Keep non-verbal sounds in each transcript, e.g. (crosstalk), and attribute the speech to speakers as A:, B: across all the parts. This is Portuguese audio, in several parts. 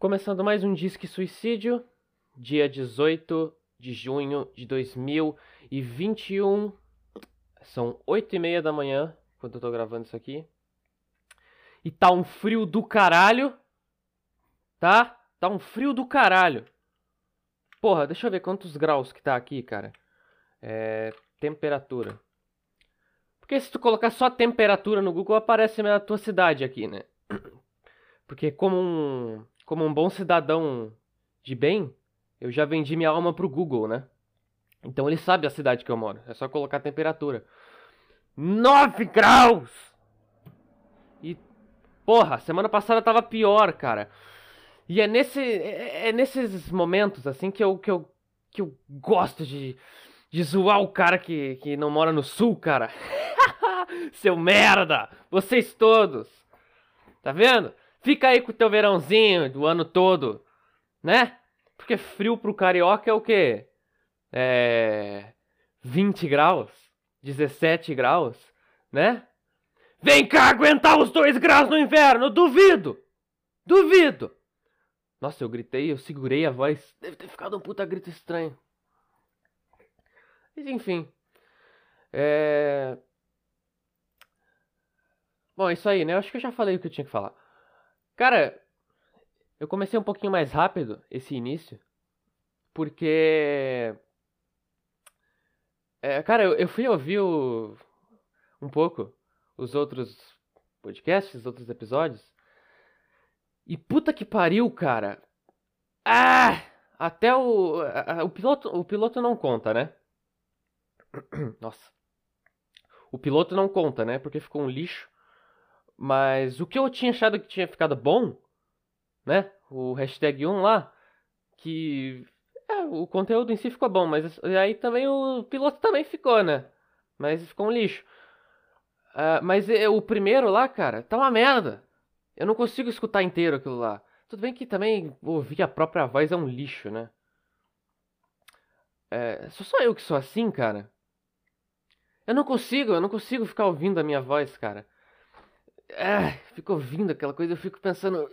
A: Começando mais um Disque Suicídio, dia 18 de junho de 2021. São 8 e meia da manhã, quando eu tô gravando isso aqui. E tá um frio do caralho. Tá? Tá um frio do caralho. Porra, deixa eu ver quantos graus que tá aqui, cara. É. Temperatura. Porque se tu colocar só temperatura no Google, aparece a tua cidade aqui, né? (clears throat) Porque como um, como um bom cidadão de bem, eu já vendi minha alma pro Google, né? Então ele sabe a cidade que eu moro. É só colocar a temperatura. 9 graus! E, porra, semana passada tava pior, cara. E é, nesse, é, é nesses momentos, assim, que eu, que eu, que eu gosto de, de zoar o cara que, que não mora no sul, cara. (laughs) Seu merda! Vocês todos! Tá vendo? Fica aí com o teu verãozinho do ano todo, né? Porque frio pro carioca é o quê? É. 20 graus? 17 graus? Né? Vem cá aguentar os 2 graus no inverno! Duvido! Duvido! Nossa, eu gritei, eu segurei a voz. Deve ter ficado um puta grito estranho. Mas enfim. É. Bom, é isso aí, né? Eu acho que eu já falei o que eu tinha que falar. Cara, eu comecei um pouquinho mais rápido esse início. Porque. É, cara, eu, eu fui ouvir o, um pouco os outros podcasts, os outros episódios. E puta que pariu, cara. Ah! Até o. O piloto, o piloto não conta, né? (clears throat) Nossa. O piloto não conta, né? Porque ficou um lixo. Mas o que eu tinha achado que tinha ficado bom, né? O hashtag 1 lá, que é, o conteúdo em si ficou bom, mas aí também o piloto também ficou, né? Mas ficou um lixo. Uh, mas o primeiro lá, cara, tá uma merda. Eu não consigo escutar inteiro aquilo lá. Tudo bem que também ouvir a própria voz é um lixo, né? É, sou só eu que sou assim, cara. Eu não consigo, eu não consigo ficar ouvindo a minha voz, cara ah, fico ouvindo aquela coisa, eu fico pensando.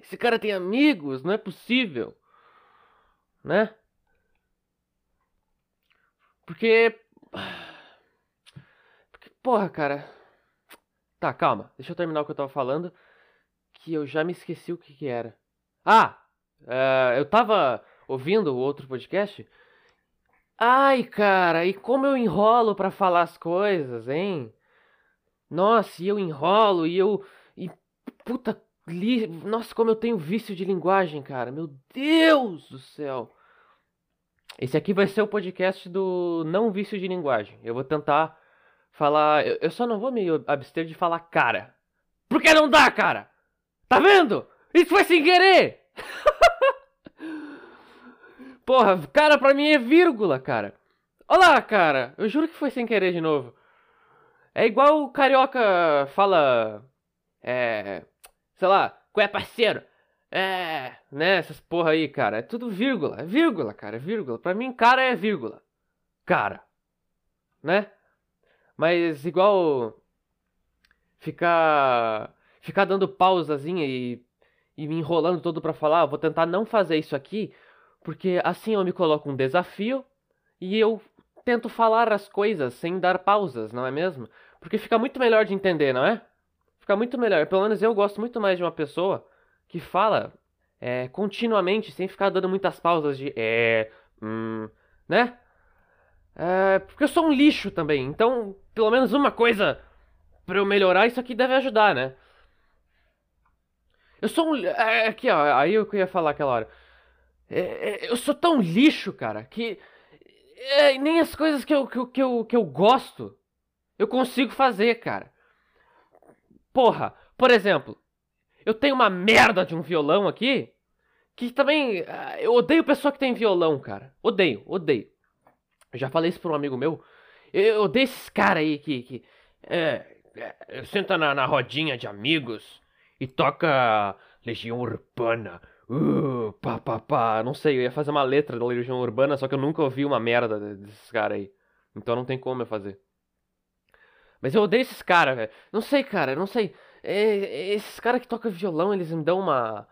A: Esse cara tem amigos, não é possível. Né? Porque. Porque, porra, cara. Tá, calma. Deixa eu terminar o que eu tava falando. Que eu já me esqueci o que, que era. Ah! Uh, eu tava ouvindo o outro podcast. Ai, cara, e como eu enrolo para falar as coisas, hein? Nossa, e eu enrolo e eu. E puta. Li... Nossa, como eu tenho vício de linguagem, cara. Meu Deus do céu. Esse aqui vai ser o podcast do não vício de linguagem. Eu vou tentar falar. Eu, eu só não vou me abster de falar cara. Porque não dá, cara! Tá vendo? Isso foi sem querer! (laughs) Porra, cara, pra mim é vírgula, cara. Olha lá, cara. Eu juro que foi sem querer de novo. É igual o carioca fala. É. Sei lá, qual é parceiro? É. Né, essas porra aí, cara. É tudo vírgula. É vírgula, cara. É vírgula. Pra mim, cara é vírgula. Cara. Né? Mas igual. Ficar. Ficar dando pausazinha e. E me enrolando todo pra falar. Vou tentar não fazer isso aqui. Porque assim eu me coloco um desafio. E eu tento falar as coisas sem dar pausas, não é mesmo? Porque fica muito melhor de entender, não é? Fica muito melhor. Pelo menos eu gosto muito mais de uma pessoa que fala é, continuamente, sem ficar dando muitas pausas de é, hum, né? É, porque eu sou um lixo também, então pelo menos uma coisa para eu melhorar, isso aqui deve ajudar, né? Eu sou um. É, aqui, ó, aí eu ia falar aquela hora. É, é, eu sou tão lixo, cara, que é, nem as coisas que eu, que, eu, que, eu, que eu gosto eu consigo fazer, cara. Porra, por exemplo, eu tenho uma merda de um violão aqui que também. Ah, eu odeio pessoa que tem violão, cara. Odeio, odeio. Eu já falei isso pra um amigo meu. Eu odeio esses caras aí que. que é, é, senta na, na rodinha de amigos e toca Legião Urbana. Uh, pá, pá, pá. Não sei, eu ia fazer uma letra da Legião Urbana, só que eu nunca ouvi uma merda desses caras aí. Então não tem como eu fazer. Mas eu odeio esses caras, velho. Não sei, cara, não sei. É, esses caras que tocam violão, eles me dão uma.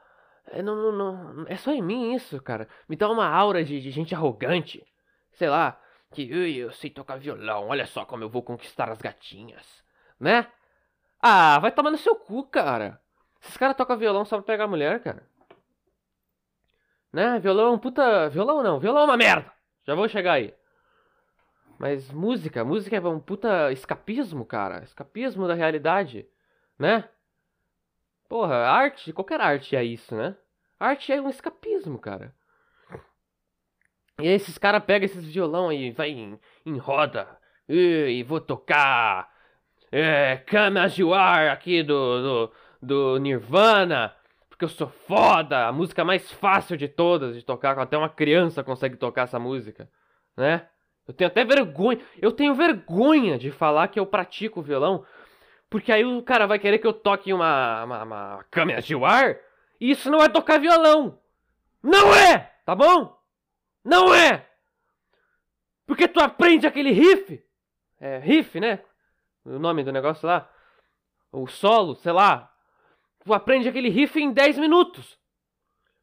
A: É, não, não, não, é só em mim isso, cara. Me dá uma aura de, de gente arrogante. Sei lá, que eu sei tocar violão, olha só como eu vou conquistar as gatinhas. Né? Ah, vai tomar no seu cu, cara. Esses caras tocam violão só pra pegar mulher, cara. Né? Violão é um puta. Violão não, violão é uma merda. Já vou chegar aí. Mas música, música é um puta escapismo, cara. Escapismo da realidade, né? Porra, arte, qualquer arte é isso, né? Arte é um escapismo, cara. E esses caras pegam esses violão e vai em, em roda. E, vou tocar. É, Kamajuar aqui do, do, do Nirvana. Porque eu sou foda. A música mais fácil de todas de tocar. Até uma criança consegue tocar essa música. Né? Eu tenho até vergonha. Eu tenho vergonha de falar que eu pratico violão. Porque aí o cara vai querer que eu toque uma, uma, uma Kamajuar. E isso não é tocar violão. Não é! Tá bom? Não é! Porque tu aprende aquele riff. É, riff, né? O nome do negócio lá. O solo, sei lá. Aprende aquele riff em 10 minutos.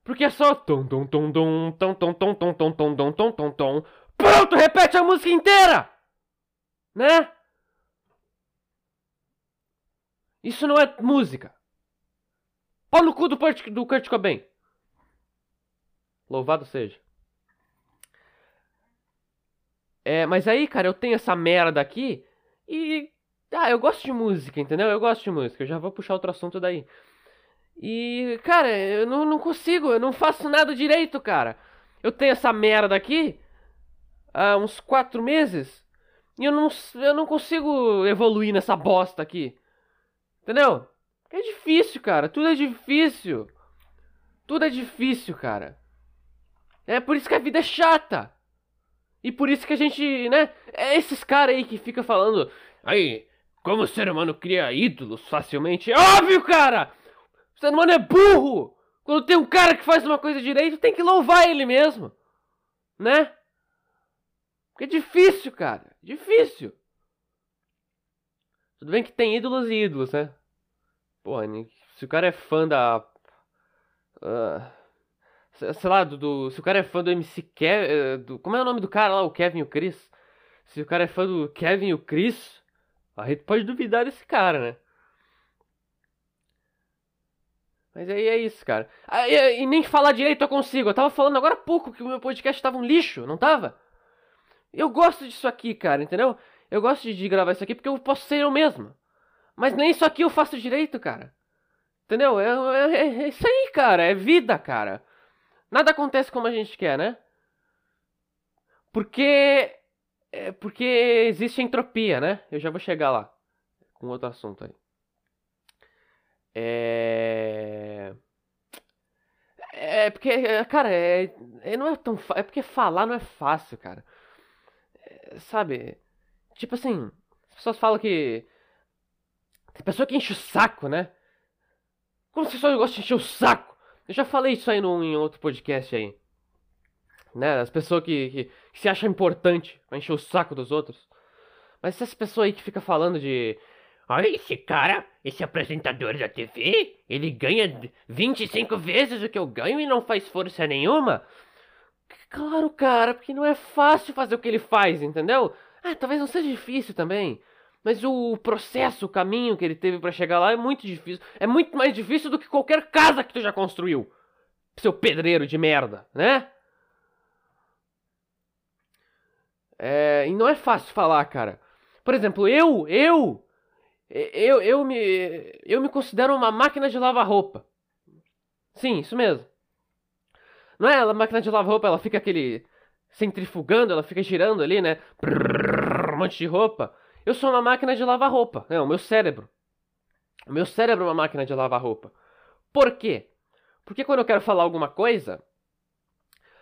A: Porque é só tom tom tom tom tom tom tom tom tom tom tom tom tom tom. Pronto, repete a música inteira. Né? Isso não é música. Pau no cu do, do Kurt Cobain. Louvado seja. É, mas aí, cara, eu tenho essa merda aqui e. Ah, eu gosto de música, entendeu? Eu gosto de música. Eu já vou puxar outro assunto daí. E, cara, eu não, não consigo, eu não faço nada direito, cara. Eu tenho essa merda aqui há uns quatro meses e eu não, eu não consigo evoluir nessa bosta aqui. Entendeu? É difícil, cara. Tudo é difícil. Tudo é difícil, cara. É por isso que a vida é chata. E por isso que a gente, né? É esses caras aí que fica falando. Aí, como o ser humano cria ídolos facilmente. É óbvio, cara! O ser humano é burro! Quando tem um cara que faz uma coisa direito, tem que louvar ele mesmo. Né? Porque é difícil, cara. Difícil. Tudo bem que tem ídolos e ídolos, né? Porra, se o cara é fã da. Uh, sei lá, do, do, se o cara é fã do MC Kevin. Eh, do, como é o nome do cara lá, o Kevin e o Chris? Se o cara é fã do Kevin e o Chris, a gente pode duvidar desse cara, né? Mas aí é isso, cara. Ah, e, e, nem falar direito eu consigo. Eu tava falando agora há pouco que o meu podcast tava um lixo, não tava? Eu gosto disso aqui, cara, entendeu? Eu gosto de, de gravar isso aqui porque eu posso ser eu mesmo. Mas nem isso aqui eu faço direito, cara. Entendeu? É, é, é isso aí, cara. É vida, cara. Nada acontece como a gente quer, né? Porque. É porque existe entropia, né? Eu já vou chegar lá. Com outro assunto aí. É. É porque, cara, é, é, não é tão É porque falar não é fácil, cara. É, sabe? Tipo assim, as pessoas falam que. Tem pessoa que enche o saco, né? Como se só gosta de encher o saco? Eu já falei isso aí num, em outro podcast aí. Né? As pessoas que, que, que se acham importante pra encher o saco dos outros. Mas essas pessoas aí que fica falando de. Olha esse cara, esse apresentador da TV, ele ganha 25 vezes o que eu ganho e não faz força nenhuma. Claro, cara, porque não é fácil fazer o que ele faz, entendeu? Ah, talvez não seja difícil também. Mas o processo, o caminho que ele teve para chegar lá é muito difícil. É muito mais difícil do que qualquer casa que tu já construiu. Seu pedreiro de merda, né? É, e não é fácil falar, cara. Por exemplo, eu, eu, eu, eu me, eu me considero uma máquina de lavar roupa. Sim, isso mesmo. Não é a máquina de lavar roupa, ela fica aquele centrifugando, ela fica girando ali, né? um monte de roupa. Eu sou uma máquina de lavar roupa. É, o meu cérebro. O meu cérebro é uma máquina de lavar roupa. Por quê? Porque quando eu quero falar alguma coisa.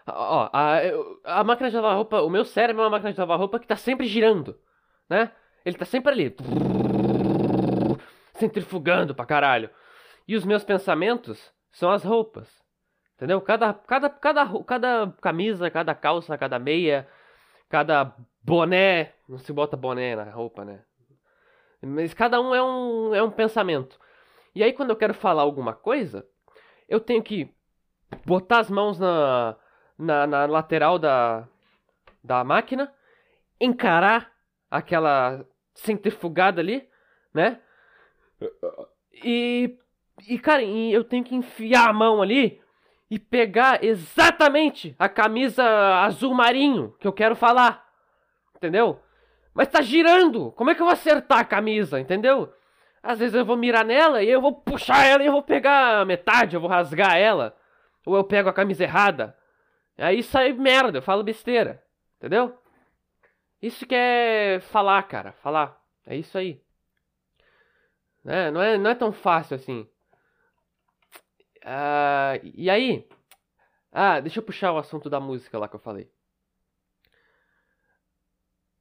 A: Ó, a, a máquina de lavar roupa. O meu cérebro é uma máquina de lavar roupa que tá sempre girando. Né? Ele tá sempre ali. Centrifugando pra caralho. E os meus pensamentos são as roupas. Entendeu? Cada, cada, cada, cada camisa, cada calça, cada meia, cada boné. Não se bota boné na roupa, né? Mas cada um é um, é um pensamento. E aí, quando eu quero falar alguma coisa, eu tenho que botar as mãos na, na, na lateral da, da máquina, encarar aquela centrifugada ali, né? E, e cara, e eu tenho que enfiar a mão ali e pegar exatamente a camisa azul marinho que eu quero falar. Entendeu? Mas tá girando! Como é que eu vou acertar a camisa, entendeu? Às vezes eu vou mirar nela e eu vou puxar ela e eu vou pegar metade, eu vou rasgar ela. Ou eu pego a camisa errada. Aí sai merda, eu falo besteira. Entendeu? Isso que é falar, cara. Falar. É isso aí. É, não, é, não é tão fácil assim. Uh, e aí? Ah, deixa eu puxar o assunto da música lá que eu falei.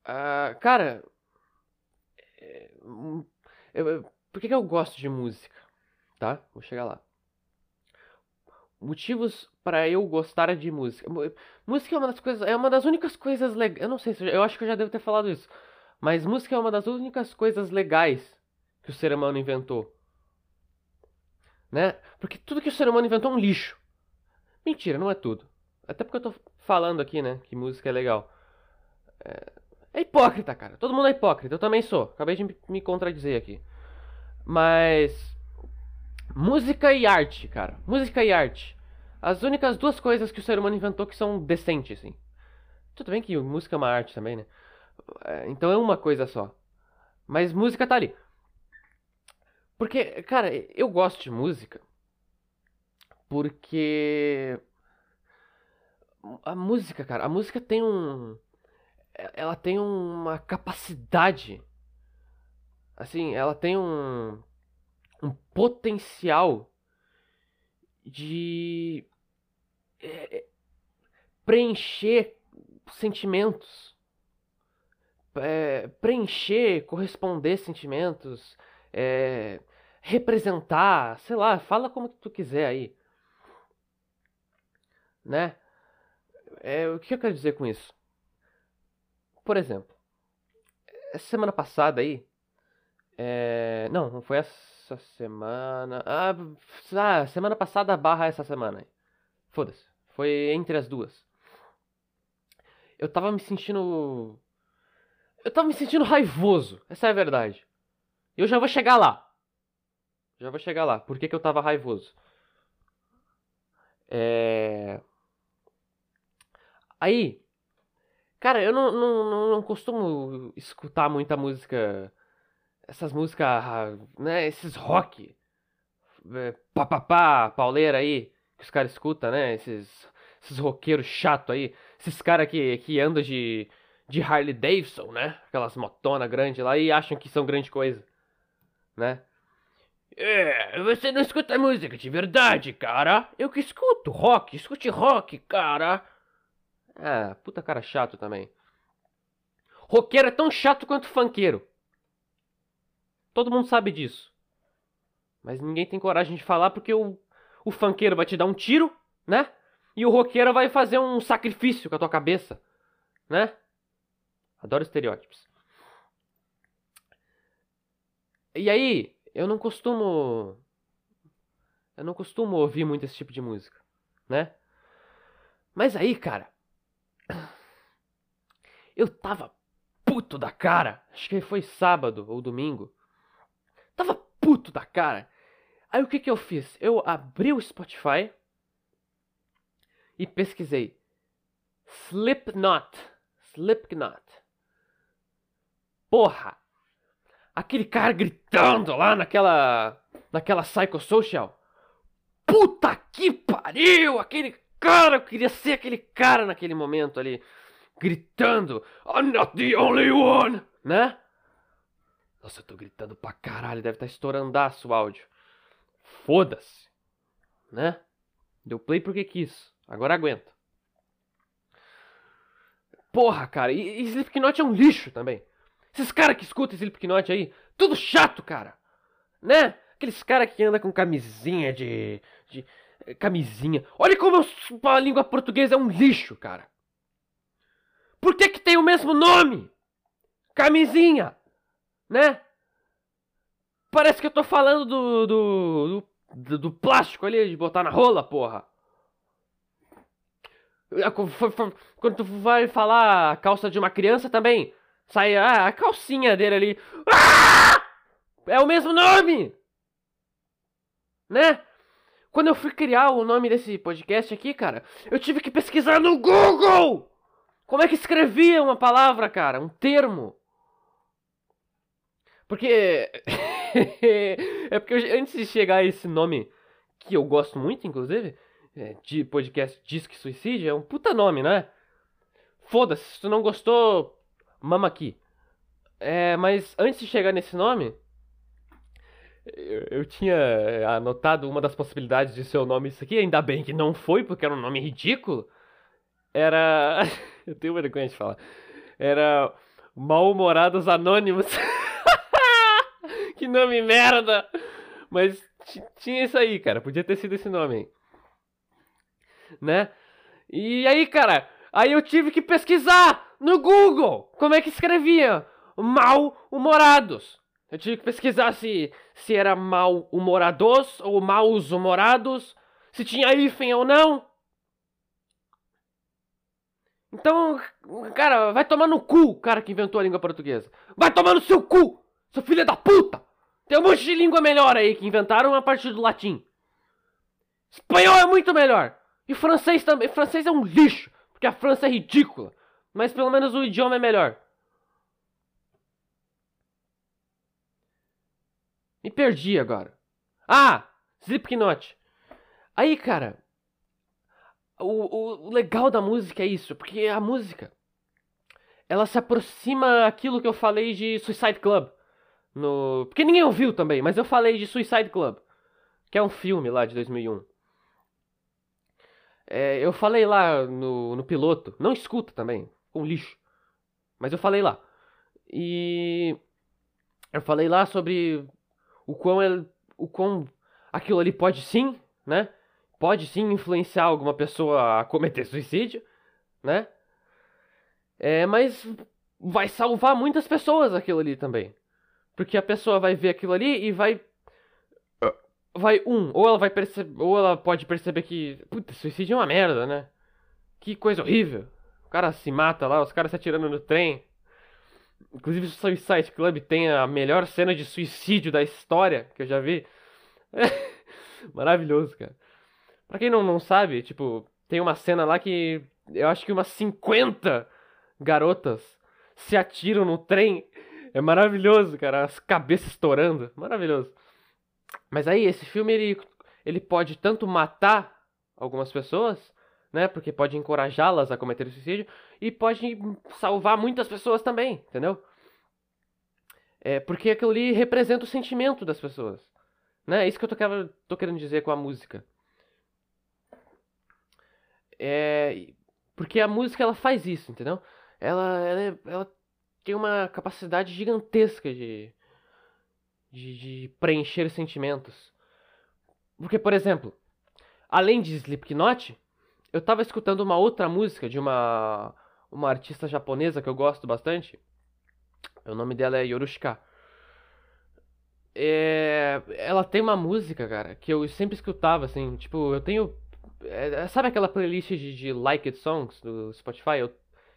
A: Uh, cara, é, eu, por que, que eu gosto de música? Tá? Vou chegar lá. Motivos para eu gostar de música. Música é uma das coisas, é uma das únicas coisas legais. Eu não sei se eu acho que eu já devo ter falado isso, mas música é uma das únicas coisas legais que o ser humano inventou. Né? Porque tudo que o ser humano inventou é um lixo. Mentira, não é tudo. Até porque eu tô falando aqui, né, que música é legal. É, é hipócrita, cara. Todo mundo é hipócrita. Eu também sou. Acabei de me contradizer aqui. Mas. Música e arte, cara. Música e arte. As únicas duas coisas que o ser humano inventou que são decentes, assim. Tudo bem que música é uma arte também, né? É, então é uma coisa só. Mas música tá ali. Porque, cara, eu gosto de música. Porque. A música, cara, a música tem um ela tem uma capacidade, assim, ela tem um, um potencial de é, é preencher sentimentos, é, preencher, corresponder sentimentos, é, representar, sei lá, fala como tu quiser aí, né? É, o que eu quero dizer com isso? Por exemplo, essa semana passada aí. É... Não, não foi essa semana. Ah, ah, semana passada barra essa semana aí. Foda-se. Foi entre as duas. Eu tava me sentindo. Eu tava me sentindo raivoso. Essa é a verdade. Eu já vou chegar lá. Já vou chegar lá. Por que, que eu tava raivoso? É. Aí, Cara, eu não, não, não, não costumo escutar muita música. Essas músicas, né? Esses rock. É, papapá, pauleira aí. Que os caras escutam, né? Esses, esses roqueiros chato aí. Esses caras que, que andam de, de Harley Davidson, né? Aquelas motona grande lá e acham que são grande coisa. Né? É, você não escuta música de verdade, cara. Eu que escuto rock, escute rock, cara. Ah, puta cara chato também. Roqueiro é tão chato quanto funkeiro. Todo mundo sabe disso. Mas ninguém tem coragem de falar porque o, o funkeiro vai te dar um tiro, né? E o roqueiro vai fazer um sacrifício com a tua cabeça, né? Adoro estereótipos. E aí, eu não costumo. Eu não costumo ouvir muito esse tipo de música, né? Mas aí, cara, eu tava puto da cara. Acho que foi sábado ou domingo. Tava puto da cara. Aí o que que eu fiz? Eu abri o Spotify e pesquisei Slipknot. Slipknot. Porra! Aquele cara gritando lá naquela naquela psychosocial. Puta que pariu! Aquele cara, eu queria ser aquele cara naquele momento ali, gritando, I'm not the only one, né? Nossa, eu tô gritando pra caralho, deve estar tá estourandaço o áudio. Foda-se, né? Deu play porque quis, agora aguenta. Porra, cara, e, e Slipknot é um lixo também. Esses caras que escutam Slipknot aí, tudo chato, cara. Né? Aqueles caras que andam com camisinha de, de camisinha. Olha como a língua portuguesa é um lixo, cara. Por que que tem o mesmo nome? Camisinha, né? Parece que eu tô falando do, do, do, do plástico ali de botar na rola, porra. Quando tu vai falar calça de uma criança também, sai ah, a calcinha dele ali. Ah! É o mesmo nome! Né? Quando eu fui criar o nome desse podcast aqui, cara, eu tive que pesquisar no Google! Como é que escrevia uma palavra, cara? Um termo. Porque. (laughs) é porque antes de chegar a esse nome, que eu gosto muito, inclusive, é, de podcast Disque Suicídio, é um puta nome, né? Foda-se, se tu não gostou, mama aqui. É, mas antes de chegar nesse nome, eu, eu, tinha é, anotado uma das possibilidades de ser o nome isso aqui, ainda bem que não foi, porque era um nome ridículo. Era. (laughs) eu tenho vergonha de falar. Era Mal-Humorados Anônimos. (laughs) que nome merda! Mas tinha isso aí, cara. Podia ter sido esse nome aí. Né? E aí, cara, aí eu tive que pesquisar no Google como é que escrevia mal-humorados. Eu tive que pesquisar se, se era mal-humorados ou maus-humorados, se tinha hífen ou não. Então, cara, vai tomar no cu o cara que inventou a língua portuguesa. Vai tomar no seu cu, seu filho da puta! Tem um monte de língua melhor aí que inventaram a partir do latim. Espanhol é muito melhor. E francês também. Francês é um lixo, porque a França é ridícula. Mas pelo menos o idioma é melhor. Me perdi agora. Ah! Slipknot. Aí, cara. O, o, legal da música é isso, porque a música ela se aproxima aquilo que eu falei de Suicide Club. No... Porque ninguém ouviu também, mas eu falei de Suicide Club, que é um filme lá de 2001. É, eu falei lá no, no piloto, não escuta também, um lixo. Mas eu falei lá. E eu falei lá sobre o quão, ele, o quão aquilo ali pode sim, né? Pode sim influenciar alguma pessoa a cometer suicídio, né? É, mas vai salvar muitas pessoas aquilo ali também. Porque a pessoa vai ver aquilo ali e vai vai um, ou ela vai perceber, ou ela pode perceber que, puta, suicídio é uma merda, né? Que coisa horrível. O cara se mata lá, os caras se atirando no trem. Inclusive o Suicide Club tem a melhor cena de suicídio da história que eu já vi. (laughs) Maravilhoso, cara. Pra quem não, não sabe, tipo, tem uma cena lá que eu acho que umas 50 garotas se atiram no trem. É maravilhoso, cara. As cabeças estourando. Maravilhoso. Mas aí, esse filme, ele, ele pode tanto matar algumas pessoas, né? Porque pode encorajá-las a cometer suicídio. E pode salvar muitas pessoas também, entendeu? É, porque aquilo ali representa o sentimento das pessoas. Né? É isso que eu tô, tô querendo dizer com a música. É, porque a música ela faz isso, entendeu? Ela, ela, é, ela tem uma capacidade gigantesca de, de, de preencher sentimentos. Porque, por exemplo, além de Slipknot, eu tava escutando uma outra música de uma, uma artista japonesa que eu gosto bastante. O nome dela é Yorushika. É, ela tem uma música, cara, que eu sempre escutava, assim, tipo, eu tenho. É, sabe aquela playlist de, de Liked Songs do Spotify? Eu,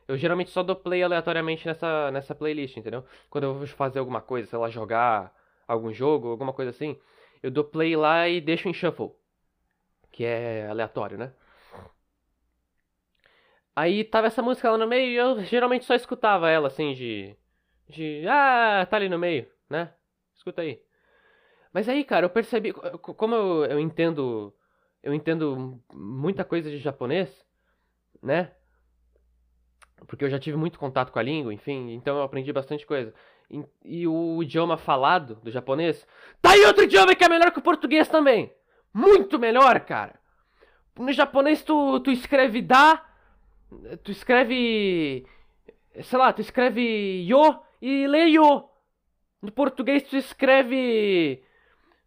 A: eu geralmente só dou play aleatoriamente nessa, nessa playlist, entendeu? Quando eu vou fazer alguma coisa, sei lá, jogar algum jogo, alguma coisa assim, eu dou play lá e deixo em shuffle, que é aleatório, né? Aí tava essa música lá no meio e eu geralmente só escutava ela assim de de ah, tá ali no meio, né? Escuta aí. Mas aí, cara, eu percebi como eu, eu entendo eu entendo muita coisa de japonês, né? Porque eu já tive muito contato com a língua, enfim, então eu aprendi bastante coisa e o idioma falado do japonês. Tá aí outro idioma que é melhor que o português também. Muito melhor, cara. No japonês tu, tu escreve da, tu escreve, sei lá, tu escreve yo e lê yo. No português tu escreve,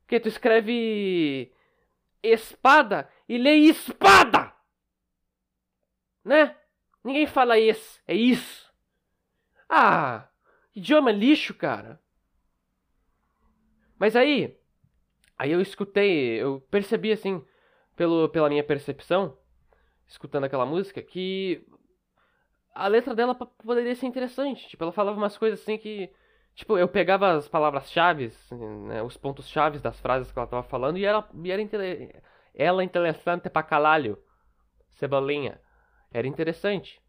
A: que tu escreve espada e lê espada. Né? Ninguém fala esse, é isso. Ah, Idioma lixo, cara. Mas aí, aí eu escutei, eu percebi assim, pelo, pela minha percepção, escutando aquela música, que a letra dela poderia ser interessante. Tipo, ela falava umas coisas assim que. Tipo, eu pegava as palavras-chave, né, os pontos-chave das frases que ela tava falando e, era, e era ela interessante pra caralho. Cebolinha. Era interessante.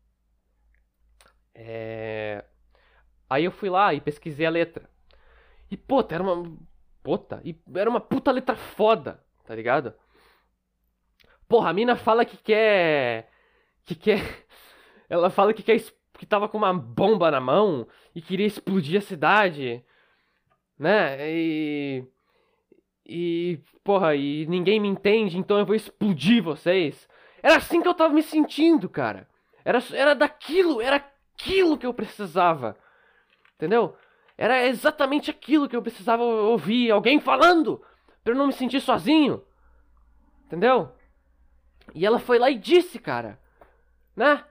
A: É... Aí eu fui lá e pesquisei a letra. E, puta, era uma. Puta, e era uma puta letra foda, tá ligado? Porra, a mina fala que quer. Que quer. (laughs) Ela fala que quer. Que tava com uma bomba na mão e queria explodir a cidade. Né? E. E. Porra, e ninguém me entende, então eu vou explodir vocês. Era assim que eu tava me sentindo, cara. Era, era daquilo, era aquilo que eu precisava. Entendeu? Era exatamente aquilo que eu precisava ouvir. Alguém falando. Pra eu não me sentir sozinho. Entendeu? E ela foi lá e disse, cara. Né?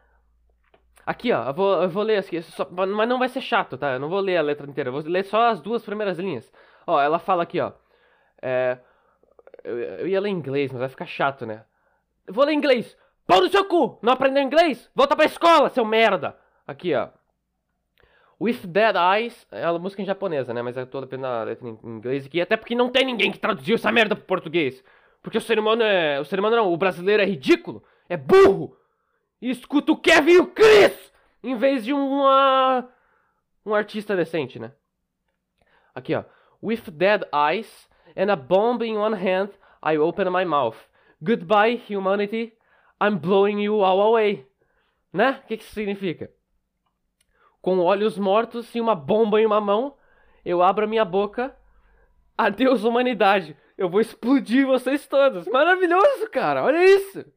A: Aqui, ó. Eu vou, eu vou ler aqui. Só, mas não vai ser chato, tá? Eu não vou ler a letra inteira. Eu vou ler só as duas primeiras linhas. Ó, ela fala aqui, ó. É, eu, eu ia ler em inglês, mas vai ficar chato, né? Eu vou ler em inglês. Pau no seu cu! Não aprendeu inglês? Volta pra escola, seu merda! Aqui, ó. With Dead Eyes, é uma música em japonesa, né? Mas eu tô lendo a letra em inglês aqui, até porque não tem ninguém que traduziu essa merda pro português. Porque o ser humano é. O ser humano não, o brasileiro é ridículo, é burro! E escuta o Kevin e o Chris! Em vez de uma. Um artista decente, né? Aqui, ó. With dead eyes and a bomb in one hand, I open my mouth. Goodbye, humanity. I'm blowing you all away. Né? O que, que isso significa? Com olhos mortos e uma bomba em uma mão, eu abro a minha boca. Adeus, humanidade. Eu vou explodir vocês todos. Maravilhoso, cara. Olha isso.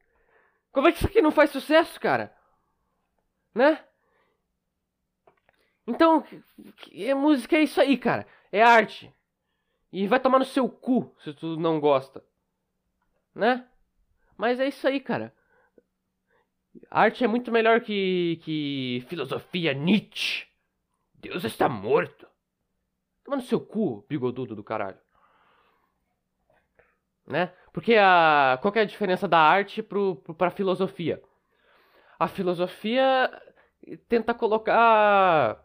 A: Como é que isso aqui não faz sucesso, cara? Né? Então, é música é isso aí, cara. É arte. E vai tomar no seu cu se tu não gosta. Né? Mas é isso aí, cara. Arte é muito melhor que, que filosofia Nietzsche. Deus está morto. Toma no seu cu, bigodudo do caralho. Né? Porque a, qual é a diferença da arte pro, pro, pra filosofia? A filosofia tenta colocar.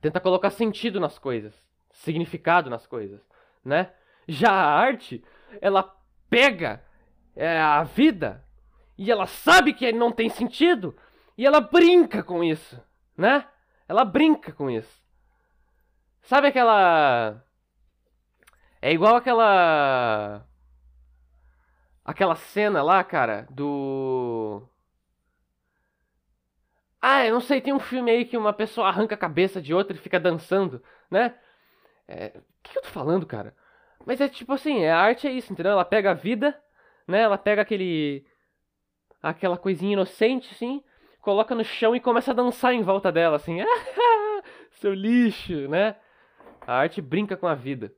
A: Tenta colocar sentido nas coisas. Significado nas coisas. Né? Já a arte, ela pega é, a vida e ela sabe que não tem sentido e ela brinca com isso, né? Ela brinca com isso. Sabe aquela É igual aquela aquela cena lá, cara, do Ah, eu não sei, tem um filme aí que uma pessoa arranca a cabeça de outra e fica dançando, né? É... O que eu tô falando, cara? Mas é tipo assim, a arte é isso, entendeu? Ela pega a vida, né? Ela pega aquele aquela coisinha inocente, assim, coloca no chão e começa a dançar em volta dela, assim. (laughs) Seu lixo, né? A arte brinca com a vida.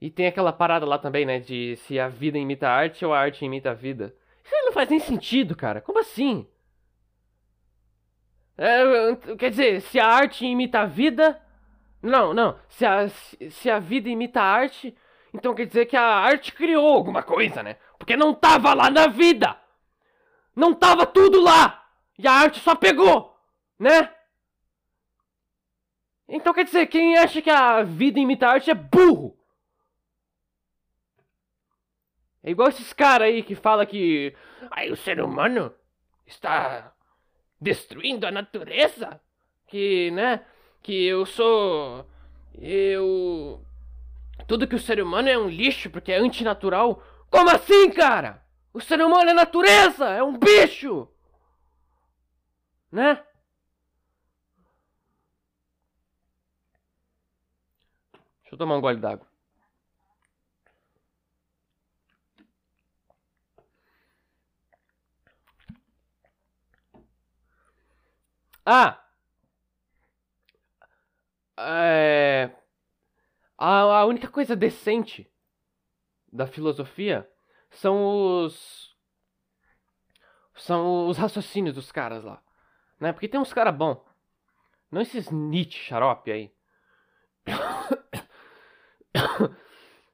A: E tem aquela parada lá também, né? De se a vida imita a arte ou a arte imita a vida. Isso não faz nem sentido, cara. Como assim? É, quer dizer, se a arte imita a vida. Não, não. Se a, se a vida imita a arte, então quer dizer que a arte criou alguma coisa, né? Porque não tava lá na vida. Não tava tudo lá. E a arte só pegou, né? Então quer dizer, quem acha que a vida imita a arte é burro. É igual esses caras aí que fala que aí o ser humano está destruindo a natureza, que, né, que eu sou eu tudo que o ser humano é um lixo porque é antinatural. Como assim, cara? O ser humano é natureza, é um bicho! Né? Deixa eu tomar um gole d'água. Ah! É... A, a única coisa decente da filosofia são os. São os raciocínios dos caras lá. Né? Porque tem uns caras bons. Não esses Nietzsche xarope aí. (coughs)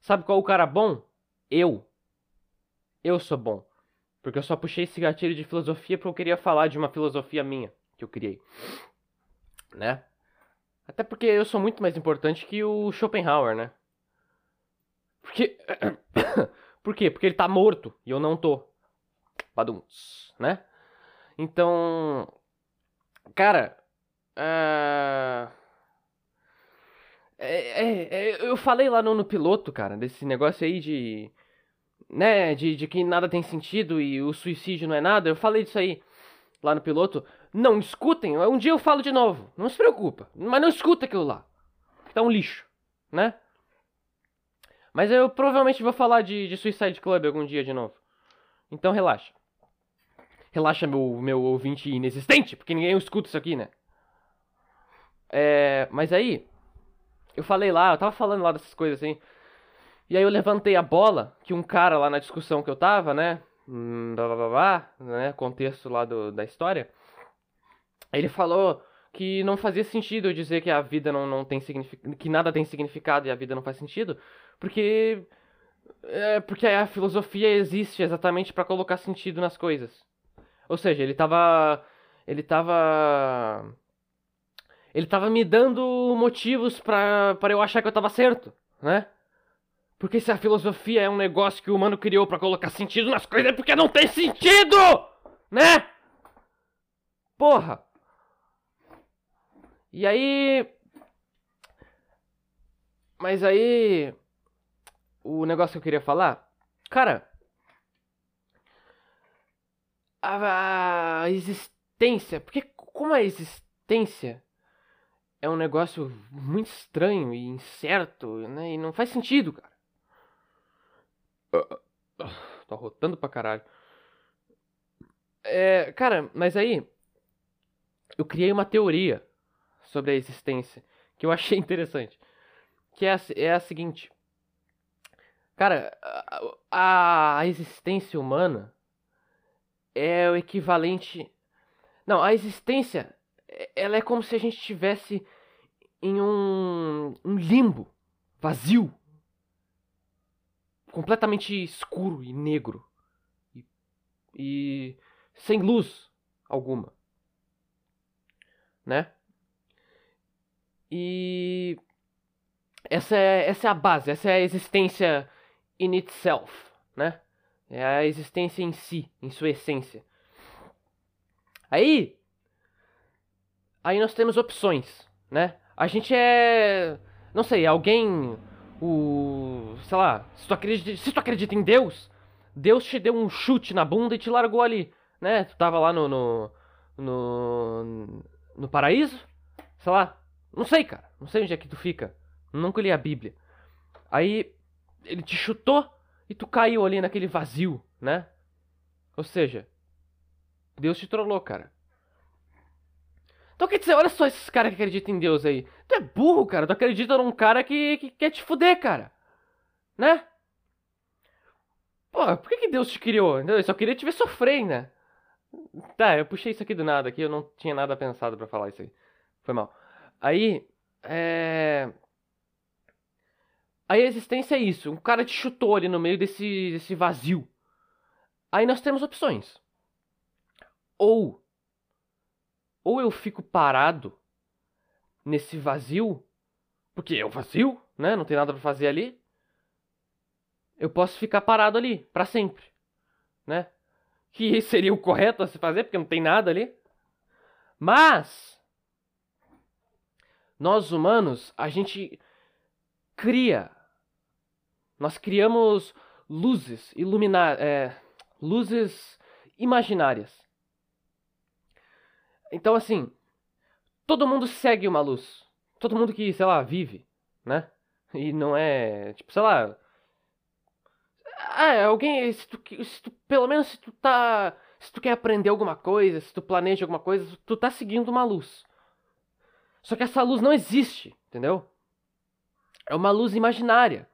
A: Sabe qual o cara bom? Eu. Eu sou bom. Porque eu só puxei esse gatilho de filosofia porque eu queria falar de uma filosofia minha que eu criei. Né? Até porque eu sou muito mais importante que o Schopenhauer, né? Porque. (coughs) Por quê? Porque ele tá morto e eu não tô. Baduns, né? Então. Cara. Uh... É, é, é, eu falei lá no, no, piloto, cara, desse negócio aí de. Né, de, de que nada tem sentido e o suicídio não é nada. Eu falei disso aí lá no piloto. Não escutem, um dia eu falo de novo. Não se preocupa. Mas não escuta aquilo lá. Tá um lixo, né? Mas eu provavelmente vou falar de, de Suicide Club algum dia de novo. Então relaxa. Relaxa, meu, meu ouvinte inexistente, porque ninguém escuta isso aqui, né? É, mas aí, eu falei lá, eu tava falando lá dessas coisas assim. E aí eu levantei a bola, que um cara lá na discussão que eu tava, né? Hum, blá, blá, blá, blá né? Contexto lá do, da história. Ele falou que não fazia sentido eu dizer que a vida não, não tem significado, que nada tem significado e a vida não faz sentido, porque é, porque a filosofia existe exatamente para colocar sentido nas coisas. Ou seja, ele tava ele tava ele tava me dando motivos para eu achar que eu tava certo, né? Porque se a filosofia é um negócio que o humano criou para colocar sentido nas coisas é porque não tem sentido, né? Porra. E aí. Mas aí. O negócio que eu queria falar. Cara. A, a existência. Porque como a existência é um negócio muito estranho e incerto, né? E não faz sentido, cara. Tô rotando pra caralho. É, cara, mas aí. Eu criei uma teoria sobre a existência que eu achei (laughs) interessante. Que é a, é a seguinte. Cara, a, a existência humana é o equivalente. Não, a existência ela é como se a gente estivesse em um, um limbo vazio, completamente escuro e negro e, e sem luz alguma, né? E essa é, essa é a base, essa é a existência in itself, né? É a existência em si, em sua essência. Aí, aí nós temos opções, né? A gente é, não sei, alguém, o, sei lá, se tu acredita, se tu acredita em Deus, Deus te deu um chute na bunda e te largou ali, né? Tu tava lá no, no, no, no paraíso, sei lá, não sei, cara. Não sei onde é que tu fica. Nunca li a Bíblia. Aí ele te chutou e tu caiu ali naquele vazio, né? Ou seja, Deus te trollou, cara. Então quer dizer, olha só esses caras que acreditam em Deus aí. Tu é burro, cara. Tu acredita num cara que, que quer te fuder, cara. Né? Pô, por que, que Deus te criou? Eu só queria te ver sofrer, né? Tá, eu puxei isso aqui do nada aqui, eu não tinha nada pensado para falar isso aí. Foi mal. Aí, é... A existência é isso. Um cara te chutou ali no meio desse, desse vazio. Aí nós temos opções. Ou. Ou eu fico parado nesse vazio. Porque é o vazio, né? Não tem nada para fazer ali. Eu posso ficar parado ali para sempre, né? Que (laughs) seria o correto a se fazer, porque não tem nada ali. Mas nós humanos, a gente cria. Nós criamos luzes iluminar, é, luzes imaginárias. Então assim, todo mundo segue uma luz. Todo mundo que, sei lá, vive, né? E não é, tipo, sei lá, ah, alguém, se tu, se tu, pelo menos se tu tá, se tu quer aprender alguma coisa, se tu planeja alguma coisa, tu tá seguindo uma luz. Só que essa luz não existe, entendeu? É uma luz imaginária.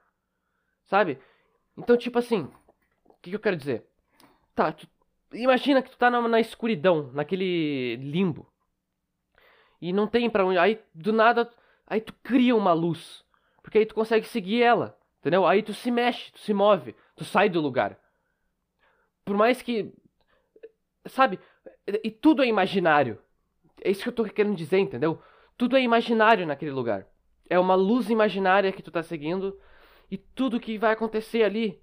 A: Sabe? Então, tipo assim, o que, que, eu quero dizer? Tá, tu, imagina que tu tá na, na, escuridão, naquele limbo. E não tem para onde. Aí, do nada, aí tu cria uma luz. Porque aí tu consegue seguir ela. Entendeu? Aí tu se mexe, tu se move, tu sai do lugar. Por mais que. Sabe? E tudo é imaginário. É isso que eu tô querendo dizer, entendeu? Tudo é imaginário naquele lugar. É uma luz imaginária que tu tá seguindo. E tudo que vai acontecer ali,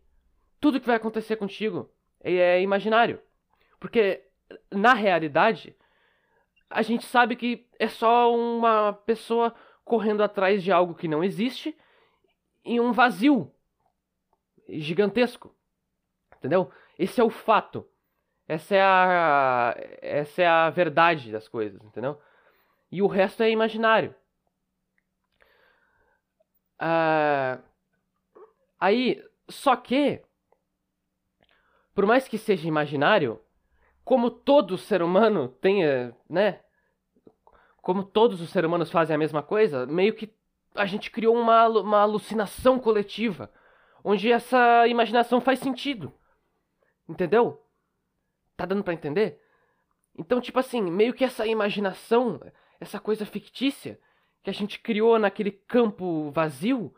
A: tudo que vai acontecer contigo, é, é imaginário. Porque na realidade, a gente sabe que é só uma pessoa correndo atrás de algo que não existe em um vazio gigantesco. Entendeu? Esse é o fato. Essa é a essa é a verdade das coisas, entendeu? E o resto é imaginário. Uh, aí, só que, por mais que seja imaginário, como todo ser humano tenha, né? Como todos os seres humanos fazem a mesma coisa, meio que a gente criou uma, uma alucinação coletiva, onde essa imaginação faz sentido. Entendeu? Tá dando para entender? Então, tipo assim, meio que essa imaginação, essa coisa fictícia que a gente criou naquele campo vazio,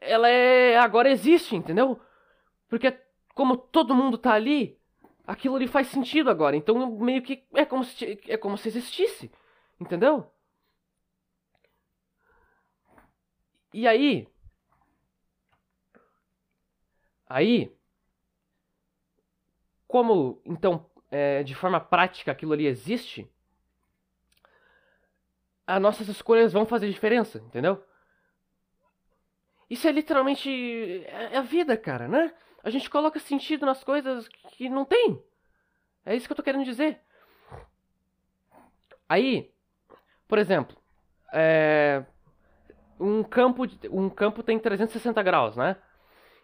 A: ela é agora existe, entendeu? Porque como todo mundo tá ali, aquilo ali faz sentido agora. Então meio que é como se é como se existisse, entendeu? E aí aí como então é, de forma prática aquilo ali existe, as nossas escolhas vão fazer diferença, entendeu? Isso é literalmente é, é a vida, cara, né? A gente coloca sentido nas coisas que não tem. É isso que eu tô querendo dizer. Aí, por exemplo, é, um campo um campo tem 360 graus, né?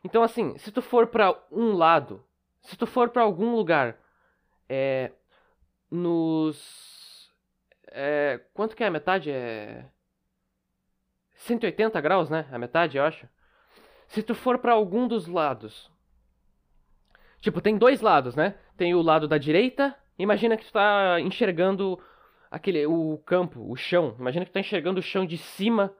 A: Então assim, se tu for para um lado, se tu for para algum lugar, é, nos é, quanto que é a metade? É 180 graus, né? A metade, eu acho. Se tu for para algum dos lados Tipo, tem dois lados, né? Tem o lado da direita. Imagina que tu tá enxergando aquele o campo, o chão. Imagina que tu tá enxergando o chão de cima,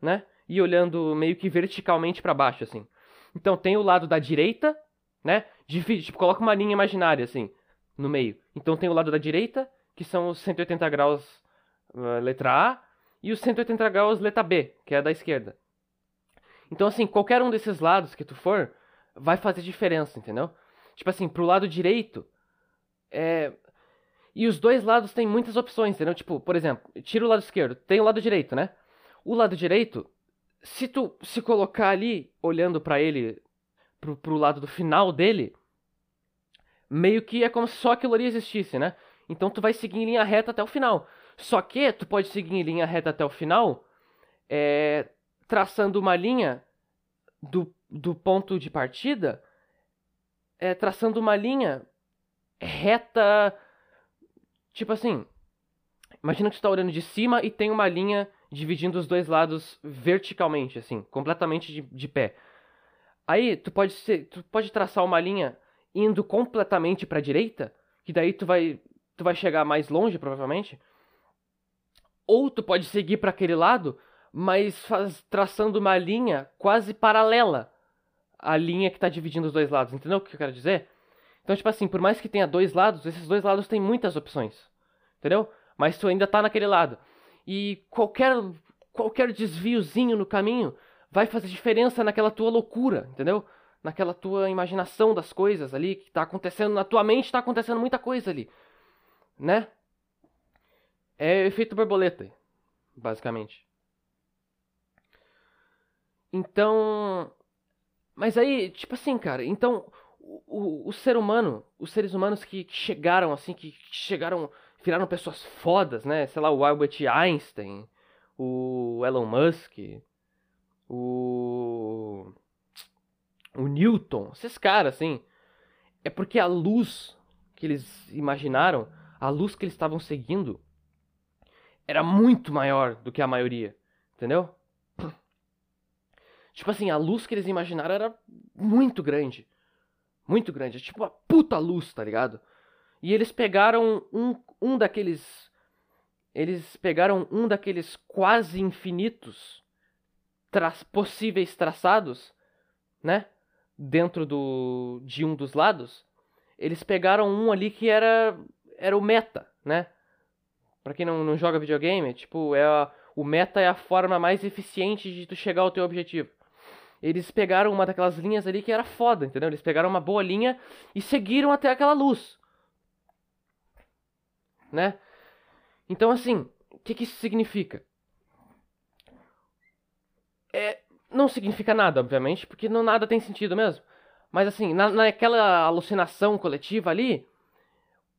A: né? E olhando meio que verticalmente para baixo assim. Então tem o lado da direita, né? Divide, tipo, coloca uma linha imaginária assim no meio. Então tem o lado da direita, que são os 180 graus uh, letra A, e os 180 graus letra B, que é da esquerda. Então assim, qualquer um desses lados que tu for, vai fazer diferença, entendeu? Tipo assim, pro lado direito. É... E os dois lados têm muitas opções, entendeu? Tipo, por exemplo, tira o lado esquerdo, tem o lado direito, né? O lado direito, se tu se colocar ali, olhando para ele, pro, pro lado do final dele, meio que é como se só aquilo ali existisse, né? Então tu vai seguir em linha reta até o final. Só que tu pode seguir em linha reta até o final, é, traçando uma linha do, do ponto de partida é, traçando uma linha reta. Tipo assim. Imagina que você está olhando de cima e tem uma linha dividindo os dois lados verticalmente, assim, completamente de, de pé. Aí tu pode ser, tu pode traçar uma linha indo completamente para a direita, que daí tu vai tu vai chegar mais longe provavelmente. Ou tu pode seguir para aquele lado, mas faz, traçando uma linha quase paralela a linha que está dividindo os dois lados. Entendeu o que eu quero dizer? Então, tipo assim, por mais que tenha dois lados, esses dois lados têm muitas opções. Entendeu? Mas tu ainda tá naquele lado. E qualquer, qualquer desviozinho no caminho vai fazer diferença naquela tua loucura, entendeu? Naquela tua imaginação das coisas ali que tá acontecendo na tua mente, tá acontecendo muita coisa ali, né? É efeito borboleta, basicamente. Então, mas aí, tipo assim, cara, então o, o, o ser humano, os seres humanos que, que, chegaram assim, que chegaram, viraram pessoas fodas, né? Sei lá, o Albert Einstein, o Elon Musk, o o Newton, esses caras assim, é porque a luz que eles imaginaram, a luz que eles estavam seguindo era muito maior do que a maioria, entendeu? Tipo assim, a luz que eles imaginaram era muito grande. Muito grande. Tipo uma puta luz, tá ligado? E eles pegaram um, um daqueles. Eles pegaram um daqueles quase infinitos tra possíveis traçados né? Dentro do de um dos lados, eles pegaram um ali que era era o meta, né? Pra quem não, não joga videogame, tipo, é a, o meta é a forma mais eficiente de tu chegar ao teu objetivo. Eles pegaram uma daquelas linhas ali que era foda, entendeu? Eles pegaram uma boa linha e seguiram até aquela luz. Né? Então, assim, o que, que isso significa? É, não significa nada, obviamente, porque não nada tem sentido mesmo. Mas assim, na, naquela alucinação coletiva ali,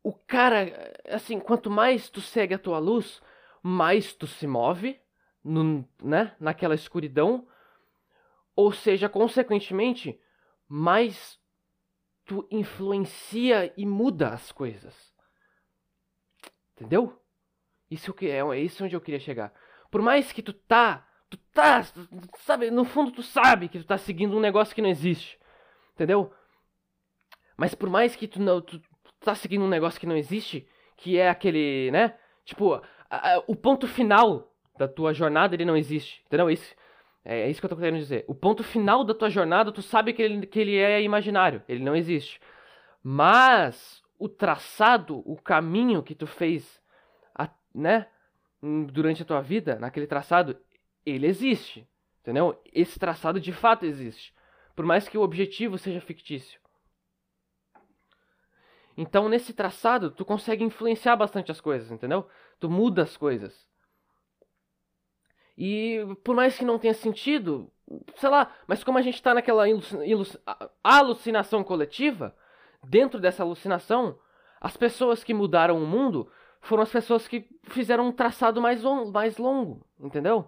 A: o cara, assim, quanto mais tu segue a tua luz, mais tu se move, no, né, naquela escuridão, ou seja, consequentemente, mais tu influencia e muda as coisas. Entendeu? Isso que é, é isso onde eu queria chegar. Por mais que tu tá, tu tá, sabe, no fundo tu sabe que tu tá seguindo um negócio que não existe. Entendeu? Mas por mais que tu não tu tá seguindo um negócio que não existe, que é aquele, né? Tipo, a, a, o ponto final da tua jornada ele não existe. Entendeu? Isso é, é isso que eu tô querendo dizer. O ponto final da tua jornada, tu sabe que ele, que ele é imaginário, ele não existe. Mas o traçado, o caminho que tu fez né, durante a tua vida, naquele traçado, ele existe. Entendeu? Esse traçado de fato existe. Por mais que o objetivo seja fictício. Então, nesse traçado, tu consegue influenciar bastante as coisas, entendeu? Tu muda as coisas. E por mais que não tenha sentido, sei lá, mas como a gente está naquela alucinação coletiva, dentro dessa alucinação, as pessoas que mudaram o mundo foram as pessoas que fizeram um traçado mais, mais longo, entendeu?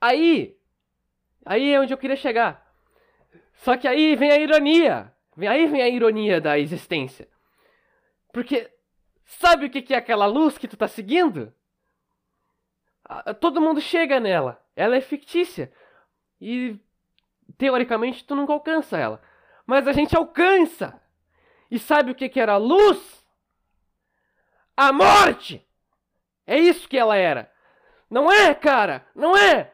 A: Aí, aí é onde eu queria chegar. Só que aí vem a ironia. Aí vem a ironia da existência. Porque sabe o que é aquela luz que tu tá seguindo? Todo mundo chega nela. Ela é fictícia. E teoricamente tu nunca alcança ela. Mas a gente alcança. E sabe o que era a luz? a morte! É isso que ela era. Não é, cara? Não é?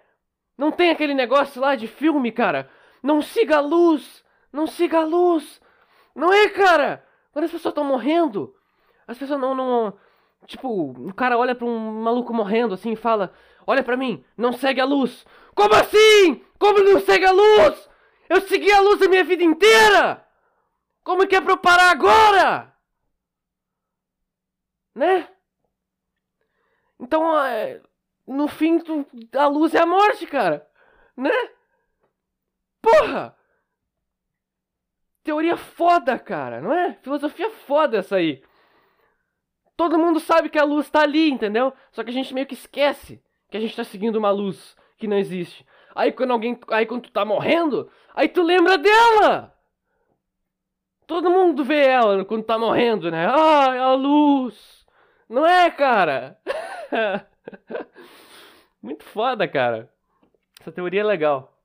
A: Não tem aquele negócio lá de filme, cara? Não siga a luz! Não siga a luz! Não é, cara? Quando as pessoas estão morrendo, as pessoas não, não. Tipo, o cara olha pra um maluco morrendo assim e fala: Olha pra mim, não segue a luz. Como assim? Como não segue a luz? Eu segui a luz a minha vida inteira! Como que é pra eu parar agora? Né? Então, é, no fim, a luz é a morte, cara. Né? Porra! Teoria foda, cara, não é? Filosofia foda essa aí. Todo mundo sabe que a luz tá ali, entendeu? Só que a gente meio que esquece que a gente tá seguindo uma luz que não existe. Aí quando alguém. Aí quando tu tá morrendo, aí tu lembra dela! Todo mundo vê ela quando tá morrendo, né? Ai, a luz! Não é, cara? (laughs) Muito foda, cara. Essa teoria é legal.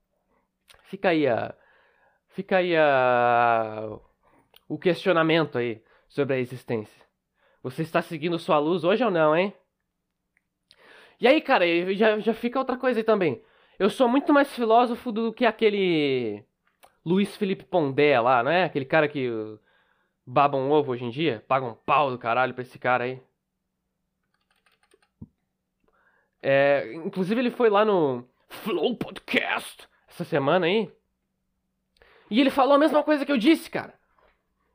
A: Fica aí a. Fica aí a. O questionamento aí sobre a existência. Você está seguindo sua luz hoje ou não, hein? E aí, cara, já, já fica outra coisa aí também. Eu sou muito mais filósofo do que aquele. Luiz Felipe Pondé lá, não é? Aquele cara que baba um ovo hoje em dia. Paga um pau do caralho pra esse cara aí. É, inclusive ele foi lá no Flow Podcast essa semana aí. E ele falou a mesma coisa que eu disse, cara.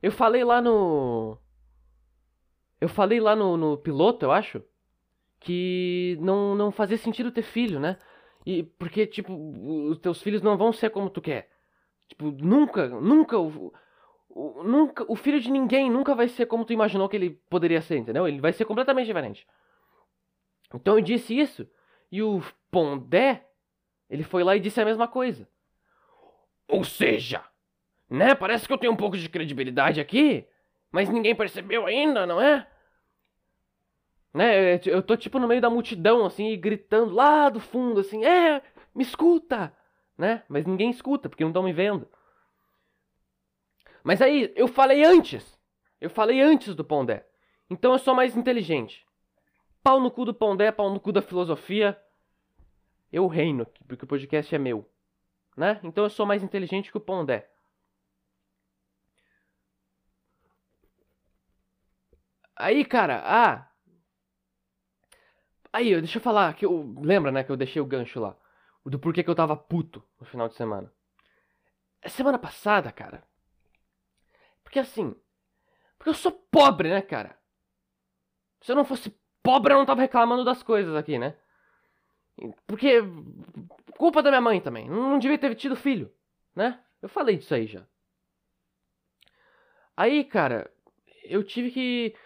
A: Eu falei lá no. Eu falei lá no, no piloto, eu acho. Que não, não fazia sentido ter filho, né? E porque, tipo, os teus filhos não vão ser como tu quer. Tipo, nunca, nunca. O, o, nunca, o filho de ninguém nunca vai ser como tu imaginou que ele poderia ser, entendeu? Ele vai ser completamente diferente. Então eu disse isso e o Pondé, ele foi lá e disse a mesma coisa. Ou seja, né? Parece que eu tenho um pouco de credibilidade aqui, mas ninguém percebeu ainda, não é? Né? Eu tô tipo no meio da multidão assim, gritando lá do fundo assim: "É, me escuta!", né? Mas ninguém escuta porque não estão me vendo. Mas aí, eu falei antes. Eu falei antes do Pondé. Então eu sou mais inteligente. Pau no cu do Pondé, pau no cu da filosofia. Eu reino aqui, porque o podcast é meu. Né? Então eu sou mais inteligente que o Pondé. Aí, cara, ah. Aí, deixa eu falar que eu. Lembra, né, que eu deixei o gancho lá. Do porquê que eu tava puto no final de semana. Semana passada, cara. Porque assim. Porque eu sou pobre, né, cara? Se eu não fosse pobre, eu não tava reclamando das coisas aqui, né? Porque. Culpa da minha mãe também. Não devia ter tido filho, né? Eu falei disso aí já. Aí, cara, eu tive que.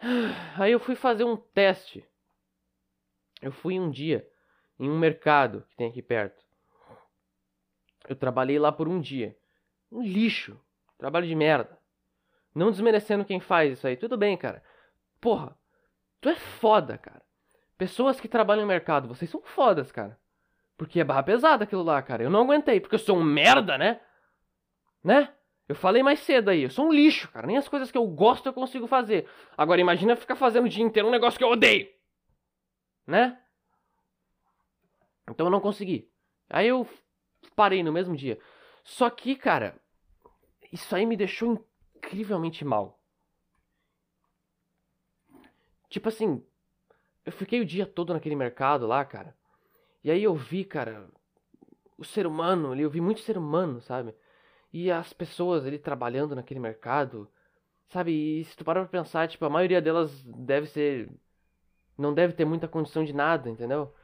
A: (sighs) Aí eu fui fazer um teste. Eu fui um dia em um mercado que tem aqui perto. Eu trabalhei lá por um dia. Um lixo. Trabalho de merda. Não desmerecendo quem faz isso aí. Tudo bem, cara. Porra, tu é foda, cara. Pessoas que trabalham no mercado, vocês são fodas, cara. Porque é barra pesada aquilo lá, cara. Eu não aguentei, porque eu sou um merda, né? Né? Eu falei mais cedo aí, eu sou um lixo, cara. Nem as coisas que eu gosto eu consigo fazer. Agora imagina ficar fazendo o dia inteiro um negócio que eu odeio. Né? Então eu não consegui. Aí eu parei no mesmo dia. Só que, cara, isso aí me deixou incrivelmente mal. Tipo assim, eu fiquei o dia todo naquele mercado lá, cara. E aí eu vi, cara, o ser humano eu vi muito ser humano, sabe? E as pessoas ali trabalhando naquele mercado, sabe? E se tu parar pra pensar, tipo, a maioria delas deve ser. Não deve ter muita condição de nada, entendeu?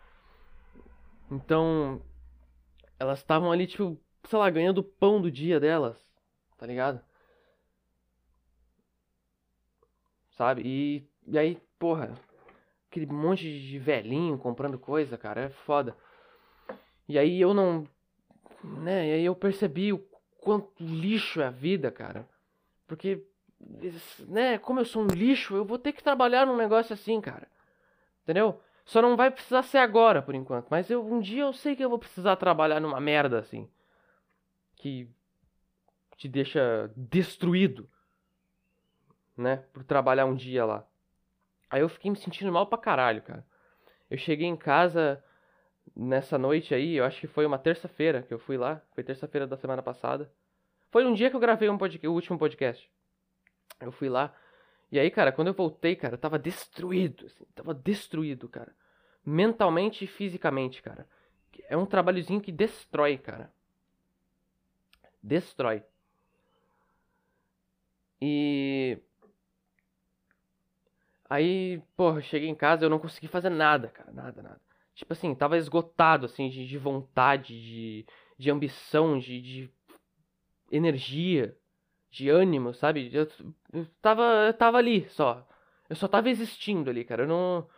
A: Então. Elas estavam ali, tipo, sei lá, ganhando o pão do dia delas, tá ligado? Sabe? E, e aí, porra, aquele monte de velhinho comprando coisa, cara, é foda. E aí eu não. Né, e aí eu percebi o quanto lixo é a vida, cara. Porque, né, como eu sou um lixo, eu vou ter que trabalhar num negócio assim, cara. Entendeu? Só não vai precisar ser agora, por enquanto. Mas eu, um dia eu sei que eu vou precisar trabalhar numa merda assim. Que te deixa destruído. Né? Por trabalhar um dia lá. Aí eu fiquei me sentindo mal pra caralho, cara. Eu cheguei em casa nessa noite aí, eu acho que foi uma terça-feira que eu fui lá. Foi terça-feira da semana passada. Foi um dia que eu gravei um podcast, o último podcast. Eu fui lá. E aí, cara, quando eu voltei, cara, eu tava destruído. Assim, tava destruído, cara. Mentalmente e fisicamente, cara. É um trabalhozinho que destrói, cara. Destrói. E Aí, porra, cheguei em casa eu não consegui fazer nada, cara. Nada, nada. Tipo assim, tava esgotado, assim, de, de vontade, de, de ambição, de, de energia, de ânimo, sabe? Eu, eu, tava, eu tava ali só. Eu só tava existindo ali, cara. Eu não.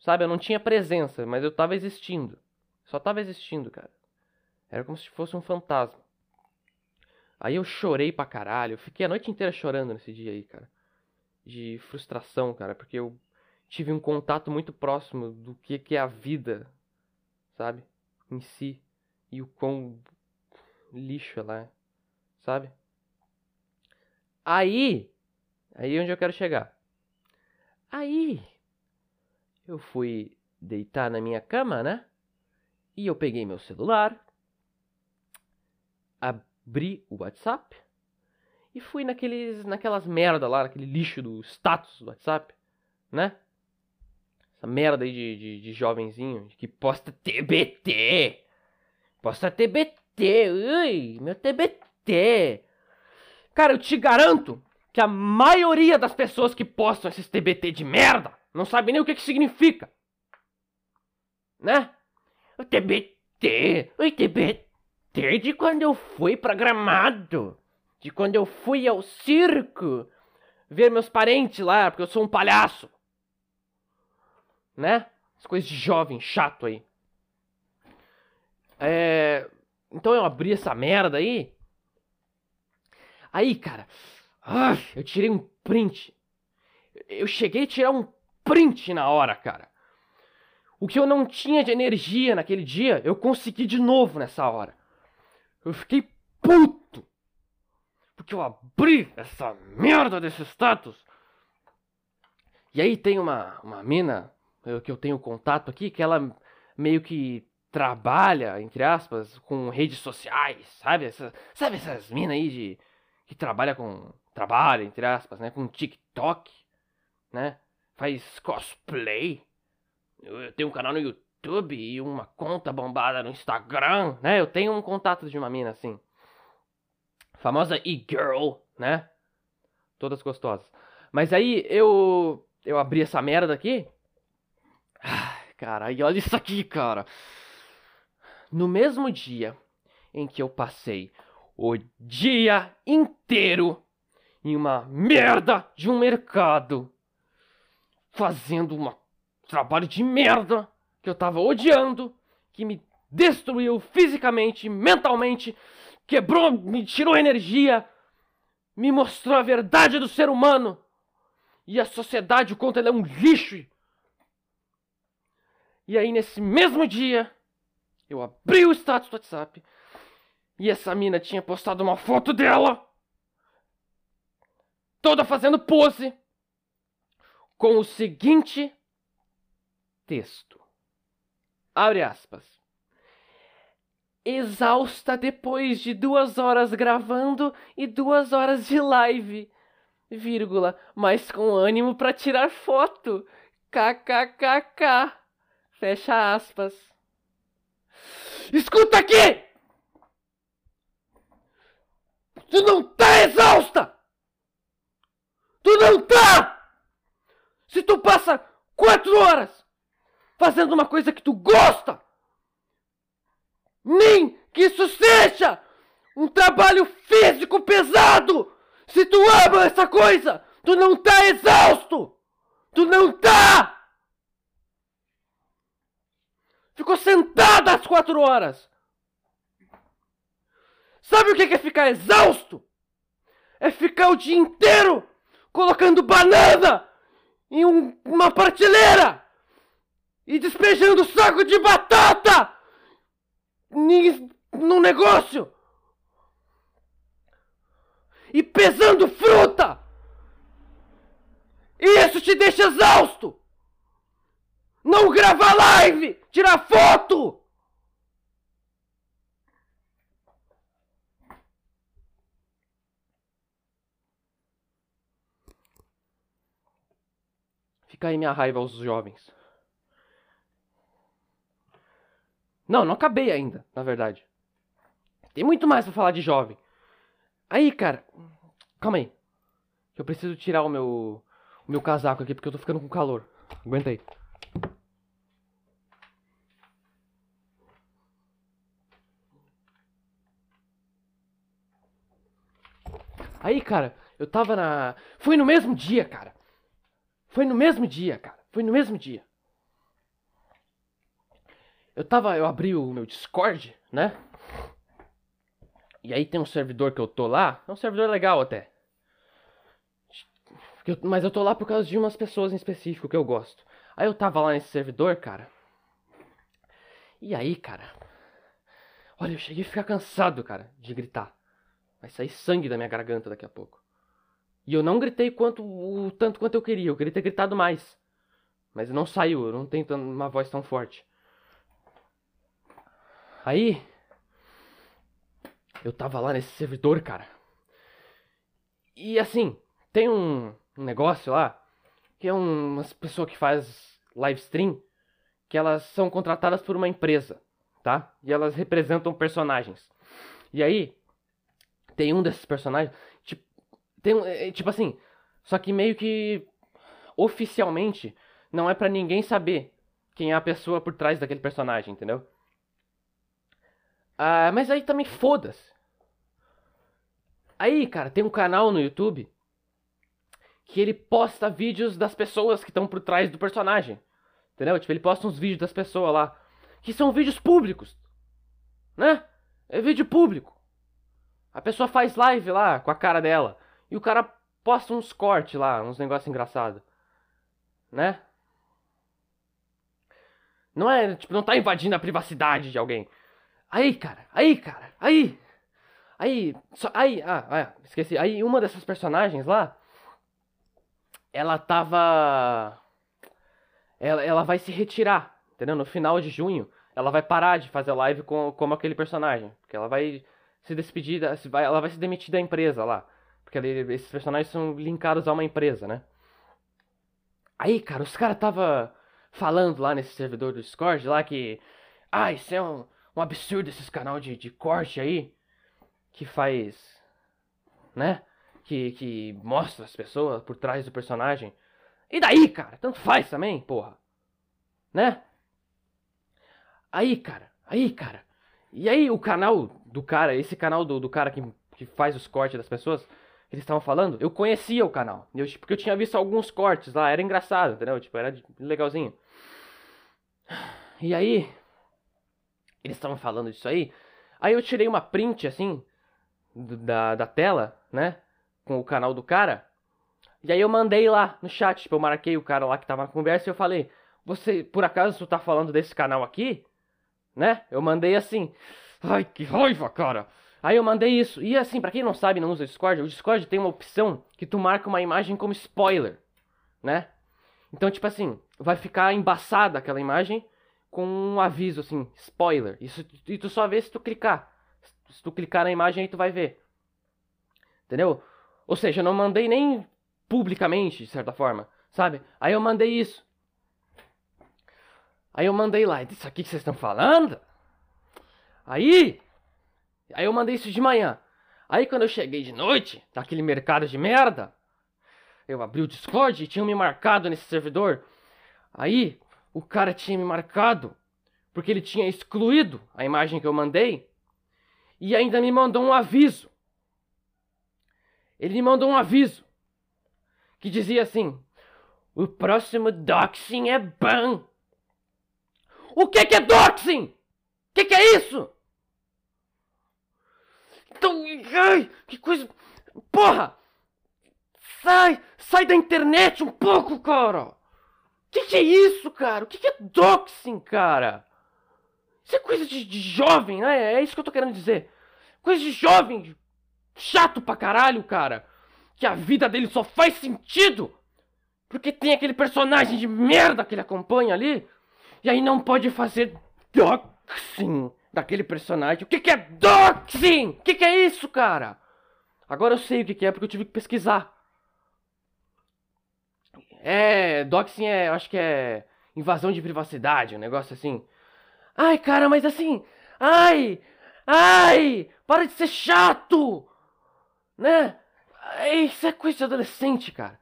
A: Sabe, eu não tinha presença, mas eu tava existindo. Só tava existindo, cara. Era como se fosse um fantasma. Aí eu chorei pra caralho. Eu fiquei a noite inteira chorando nesse dia aí, cara de frustração, cara, porque eu tive um contato muito próximo do que, que é a vida, sabe? Em si. E o quão lixo ela é, sabe? Aí, aí é onde eu quero chegar. Aí, eu fui deitar na minha cama, né? E eu peguei meu celular, abri o WhatsApp e fui naqueles, naquelas merda lá, naquele lixo do status do WhatsApp, né? Essa merda aí de, de, de jovenzinho que posta TBT. Posta TBT, ui, meu TBT. Cara, eu te garanto que a maioria das pessoas que postam esses TBT de merda não sabe nem o que, que significa. Né? O TBT, o TBT de quando eu fui pra Gramado de quando eu fui ao circo ver meus parentes lá, porque eu sou um palhaço. Né? As coisas de jovem chato aí. É... Então eu abri essa merda aí. Aí, cara, eu tirei um print. Eu cheguei a tirar um print na hora, cara. O que eu não tinha de energia naquele dia, eu consegui de novo nessa hora. Eu fiquei puto porque eu abri essa merda desse status. E aí tem uma, uma mina que eu tenho contato aqui, que ela meio que trabalha, entre aspas, com redes sociais, sabe? Essa, sabe essas minas aí de que trabalha com trabalha, entre aspas, né, com TikTok, né? Faz cosplay. Eu tenho um canal no YouTube e uma conta bombada no Instagram, né? Eu tenho um contato de uma mina assim. Famosa e-girl, né? Todas gostosas. Mas aí eu eu abri essa merda aqui. Ai, cara, olha isso aqui, cara. No mesmo dia em que eu passei o dia inteiro em uma merda de um mercado, fazendo um trabalho de merda que eu tava odiando, que me destruiu fisicamente, mentalmente, quebrou, me tirou energia, me mostrou a verdade do ser humano e a sociedade, o quanto ela é um lixo. E aí, nesse mesmo dia, eu abri o status do WhatsApp e essa mina tinha postado uma foto dela, toda fazendo pose, com o seguinte texto. Abre aspas. Exausta depois de duas horas gravando e duas horas de live, vírgula, mas com ânimo para tirar foto. KKKK. Fecha aspas. Escuta aqui! Tu não tá exausta! Tu não tá! Se tu passa quatro horas fazendo uma coisa que tu gosta, nem que isso seja um trabalho físico pesado, se tu ama essa coisa, tu não tá exausto! Tu não tá! Ficou sentada às quatro horas. Sabe o que é ficar exausto? É ficar o dia inteiro colocando banana em um, uma prateleira e despejando saco de batata no negócio e pesando fruta. Isso te deixa exausto. Não gravar live, tirar foto. Fica aí minha raiva aos jovens. Não, não acabei ainda, na verdade. Tem muito mais pra falar de jovem. Aí, cara. Calma aí. Eu preciso tirar o meu. O meu casaco aqui porque eu tô ficando com calor. Aguenta aí. Aí, cara, eu tava na. Foi no mesmo dia, cara. Foi no mesmo dia, cara. Foi no mesmo dia. Eu tava. Eu abri o meu Discord, né? E aí tem um servidor que eu tô lá. É um servidor legal até. mas eu tô lá por causa de umas pessoas em específico que eu gosto. Aí eu tava lá nesse servidor, cara. E aí, cara. Olha, eu cheguei a ficar cansado, cara, de gritar. Vai sair sangue da minha garganta daqui a pouco. E eu não gritei quanto, o tanto quanto eu queria. Eu queria ter gritado mais. Mas não saiu. Eu não tenho uma voz tão forte. Aí. Eu tava lá nesse servidor, cara. E assim, tem um, negócio lá. Que é um, umas pessoas que faz live stream. Que elas são contratadas por uma empresa. Tá? E elas representam personagens. E aí, tem um desses personagens. Tipo, tem, é, tipo assim. Só que meio que. Oficialmente, não é para ninguém saber quem é a pessoa por trás daquele personagem, entendeu? Ah, mas aí também foda-se. Aí, cara, tem um canal no YouTube que ele posta vídeos das pessoas que estão por trás do personagem. Entendeu? Tipo, ele posta uns vídeos das pessoas lá. Que são vídeos públicos. Né? É vídeo público. A pessoa faz live lá com a cara dela. E o cara posta uns cortes lá, uns negócios engraçados. Né? Não é, tipo, não tá invadindo a privacidade de alguém. Aí, cara, aí, cara, aí. Aí, só, aí, ah, ah, esqueci. Aí uma dessas personagens lá, ela tava. Ela, ela vai se retirar, entendeu? No final de junho, ela vai parar de fazer live com, como aquele personagem. Porque ela vai se despedir, ela vai se demitir da empresa lá. Porque ali, esses personagens são linkados a uma empresa, né? Aí, cara, os caras tava falando lá nesse servidor do Discord lá que. Ah, isso é um, um absurdo esses canal de, de corte aí. Que faz. Né? Que, que mostra as pessoas por trás do personagem. E daí, cara? Tanto faz também, porra. Né? Aí, cara. Aí, cara. E aí, o canal do cara, esse canal do, do cara que, que faz os cortes das pessoas, que eles estavam falando, eu conhecia o canal. Eu, porque eu tinha visto alguns cortes lá, era engraçado, entendeu? Tipo, era legalzinho. E aí, eles estavam falando disso aí. Aí eu tirei uma print, assim, da, da tela, né? Com o canal do cara. E aí eu mandei lá no chat, tipo, eu marquei o cara lá que tava na conversa e eu falei, você, por acaso, tu tá falando desse canal aqui? Né? Eu mandei assim. Ai, que raiva, cara! Aí eu mandei isso. E assim, para quem não sabe, não usa o Discord, o Discord tem uma opção que tu marca uma imagem como spoiler, né? Então, tipo assim, vai ficar embaçada aquela imagem com um aviso assim, spoiler. Isso, e tu só vê se tu clicar. Se tu clicar na imagem aí tu vai ver. Entendeu? Ou seja, eu não mandei nem publicamente, de certa forma, sabe? Aí eu mandei isso. Aí eu mandei lá, isso aqui que vocês estão falando? Aí, aí eu mandei isso de manhã. Aí quando eu cheguei de noite, naquele mercado de merda, eu abri o Discord e tinham me marcado nesse servidor. Aí, o cara tinha me marcado porque ele tinha excluído a imagem que eu mandei e ainda me mandou um aviso. Ele me mandou um aviso que dizia assim: O próximo doxing é ban. O que, que é doxing? O que, que é isso? Então, ai, que coisa. Porra! Sai! Sai da internet um pouco, cara! Que que é isso, cara? O que, que é doxing, cara? Isso é coisa de, de jovem, né? É isso que eu tô querendo dizer. Coisa de jovem, chato pra caralho, cara. Que a vida dele só faz sentido porque tem aquele personagem de merda que ele acompanha ali. E aí não pode fazer doxing daquele personagem. O que, que é doxing? O que, que é isso, cara? Agora eu sei o que, que é porque eu tive que pesquisar. É, doxing é, acho que é invasão de privacidade, um negócio assim. Ai, cara, mas assim, ai, ai, para de ser chato, né? Isso é coisa de adolescente, cara.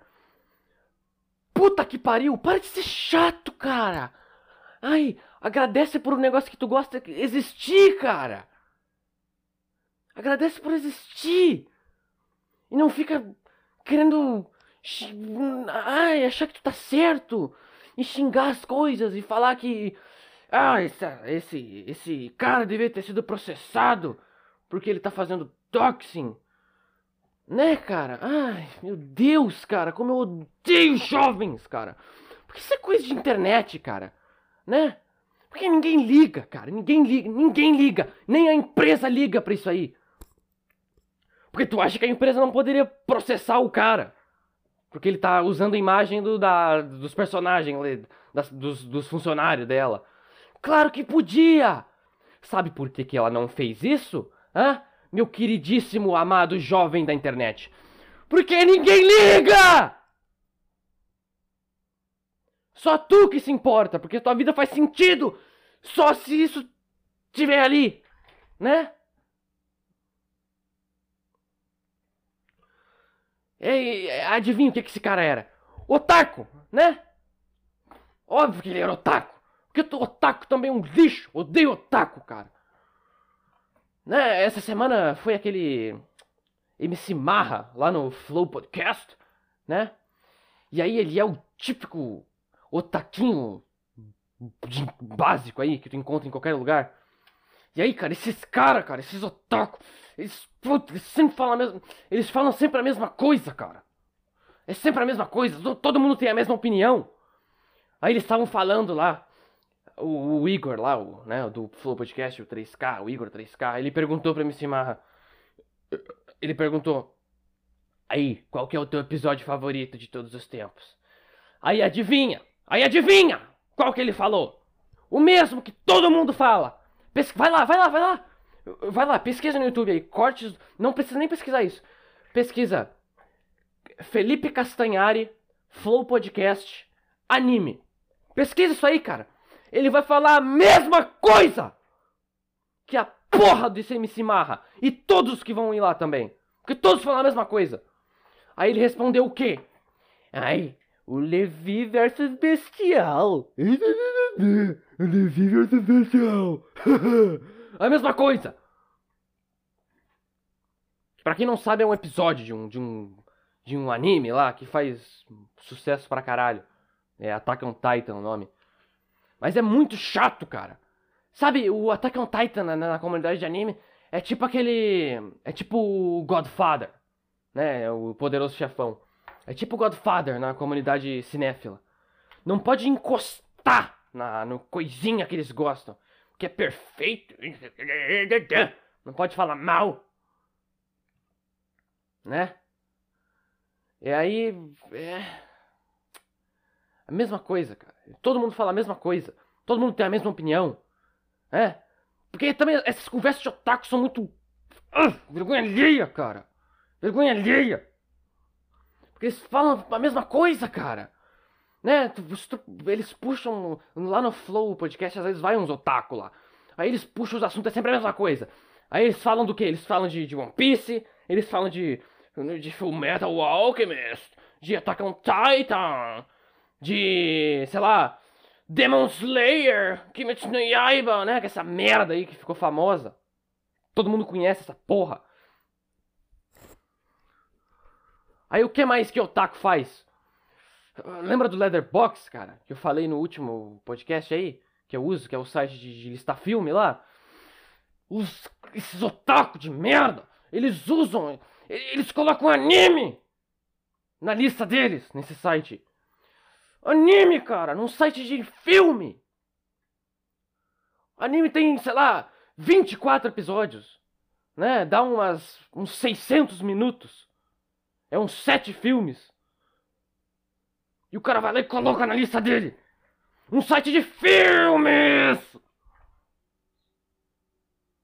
A: Puta que pariu, para de ser chato, cara. Ai, agradece por um negócio que tu gosta existir, cara. Agradece por existir. E não fica querendo ai, achar que tu tá certo e xingar as coisas e falar que ah, esse, esse, esse cara devia ter sido processado porque ele tá fazendo doxing. Né, cara? Ai, meu Deus, cara, como eu odeio jovens, cara. Porque isso é coisa de internet, cara né? Porque ninguém liga, cara. Ninguém liga, ninguém liga. Nem a empresa liga pra isso aí. Porque tu acha que a empresa não poderia processar o cara. Porque ele tá usando a imagem do, da, dos personagens, das, dos, dos funcionários dela. Claro que podia! Sabe por que, que ela não fez isso? Hã? Meu queridíssimo amado jovem da internet. Porque ninguém liga! Só tu que se importa, porque tua vida faz sentido só se isso tiver ali, né? E, adivinha o que, que esse cara era? Otaku, né? Óbvio que ele era otaku. Porque o otaku também é um lixo. Odeio otaku, cara. Né? Essa semana foi aquele MC Marra lá no Flow Podcast, né? E aí ele é o típico otaquinho básico aí que tu encontra em qualquer lugar. E aí, cara, esses caras, cara, esses otaku, eles, putz, eles sempre falam a mesma, eles falam sempre a mesma coisa, cara. É sempre a mesma coisa, todo mundo tem a mesma opinião. Aí eles estavam falando lá, o, o, Igor lá, o, né, do Flow Podcast, o 3K, o Igor 3K, ele perguntou pra MC Marra, ele perguntou, aí, qual que é o teu episódio favorito de todos os tempos? Aí adivinha, Aí adivinha qual que ele falou? O mesmo que todo mundo fala. Vai lá, vai lá, vai lá. Vai lá, pesquisa no YouTube aí. Cortes. Não precisa nem pesquisar isso. Pesquisa. Felipe Castanhari, Flow Podcast, anime. Pesquisa isso aí, cara. Ele vai falar a mesma coisa que a porra desse MC Marra. E todos que vão ir lá também. Porque todos falam a mesma coisa. Aí ele respondeu o quê? Ai, o Levi versus Bestial. o (laughs) Levi versus Bestial. (laughs) a mesma coisa. Pra quem não sabe, é um episódio de um, de um, de um anime lá que faz sucesso pra caralho. É Attack on Titan o nome. Mas é muito chato, cara. Sabe, o Attack on Titan na, na comunidade de anime é tipo aquele. É tipo o Godfather, né? O poderoso chefão. É tipo o Godfather na comunidade cinéfila. Não pode encostar na no coisinha que eles gostam. Que é perfeito. Não pode falar mal. Né? E aí. É. A mesma coisa, cara. Todo mundo fala a mesma coisa. Todo mundo tem a mesma opinião. É? Porque também essas conversas de otaku são muito. Uh, vergonha alheia, cara. Vergonha alheia. Porque eles falam a mesma coisa, cara. Né? Eles puxam lá no Flow podcast, às vezes vai uns otaku lá. Aí eles puxam os assuntos, é sempre a mesma coisa. Aí eles falam do que? Eles falam de, de One Piece, eles falam de, de Full Metal Alchemist, de Attack on Titan, de, sei lá, Demon Slayer, Kimetsu no Yaiba, né? Que essa merda aí que ficou famosa. Todo mundo conhece essa porra. Aí o que mais que o Otaku faz? Lembra do Leatherbox, cara? Que eu falei no último podcast aí? Que eu uso, que é o site de, de listar filme lá? Os, esses otaku de merda! Eles usam. Eles colocam anime na lista deles, nesse site. Anime, cara, num site de filme. Anime tem, sei lá, 24 episódios, né? Dá umas uns 600 minutos. É uns 7 filmes. E o cara vai lá e coloca na lista dele. Um site de filmes!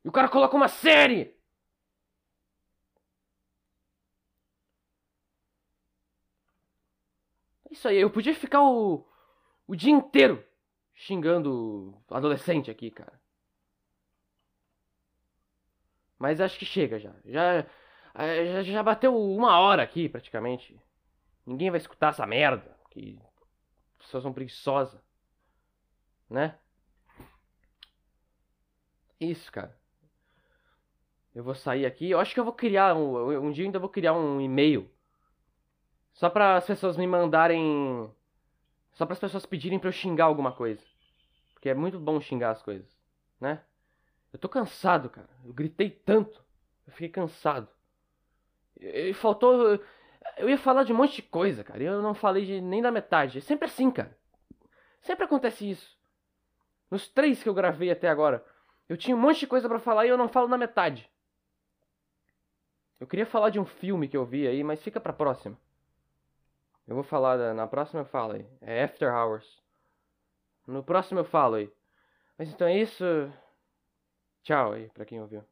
A: E o cara coloca uma série. Isso aí, eu podia ficar o, o dia inteiro xingando adolescente aqui, cara. Mas acho que chega já. Já, já, já bateu uma hora aqui, praticamente. Ninguém vai escutar essa merda. Que pessoas são preguiçosas. Né? Isso, cara. Eu vou sair aqui. Eu acho que eu vou criar um. Um dia ainda vou criar um e-mail só para as pessoas me mandarem. Só para as pessoas pedirem para eu xingar alguma coisa. Porque é muito bom xingar as coisas, né? Eu tô cansado, cara. Eu gritei tanto. Eu fiquei cansado. E faltou. Eu ia falar de um monte de coisa, cara. Eu não falei de, nem da metade. É sempre assim, cara. Sempre acontece isso. Nos três que eu gravei até agora. Eu tinha um monte de coisa para falar e eu não falo na metade. Eu queria falar de um filme que eu vi aí, mas fica pra próxima. Eu vou falar, na próxima eu falo aí. É After Hours. No próximo eu falo aí. Mas então é isso. Tchau aí pra quem ouviu.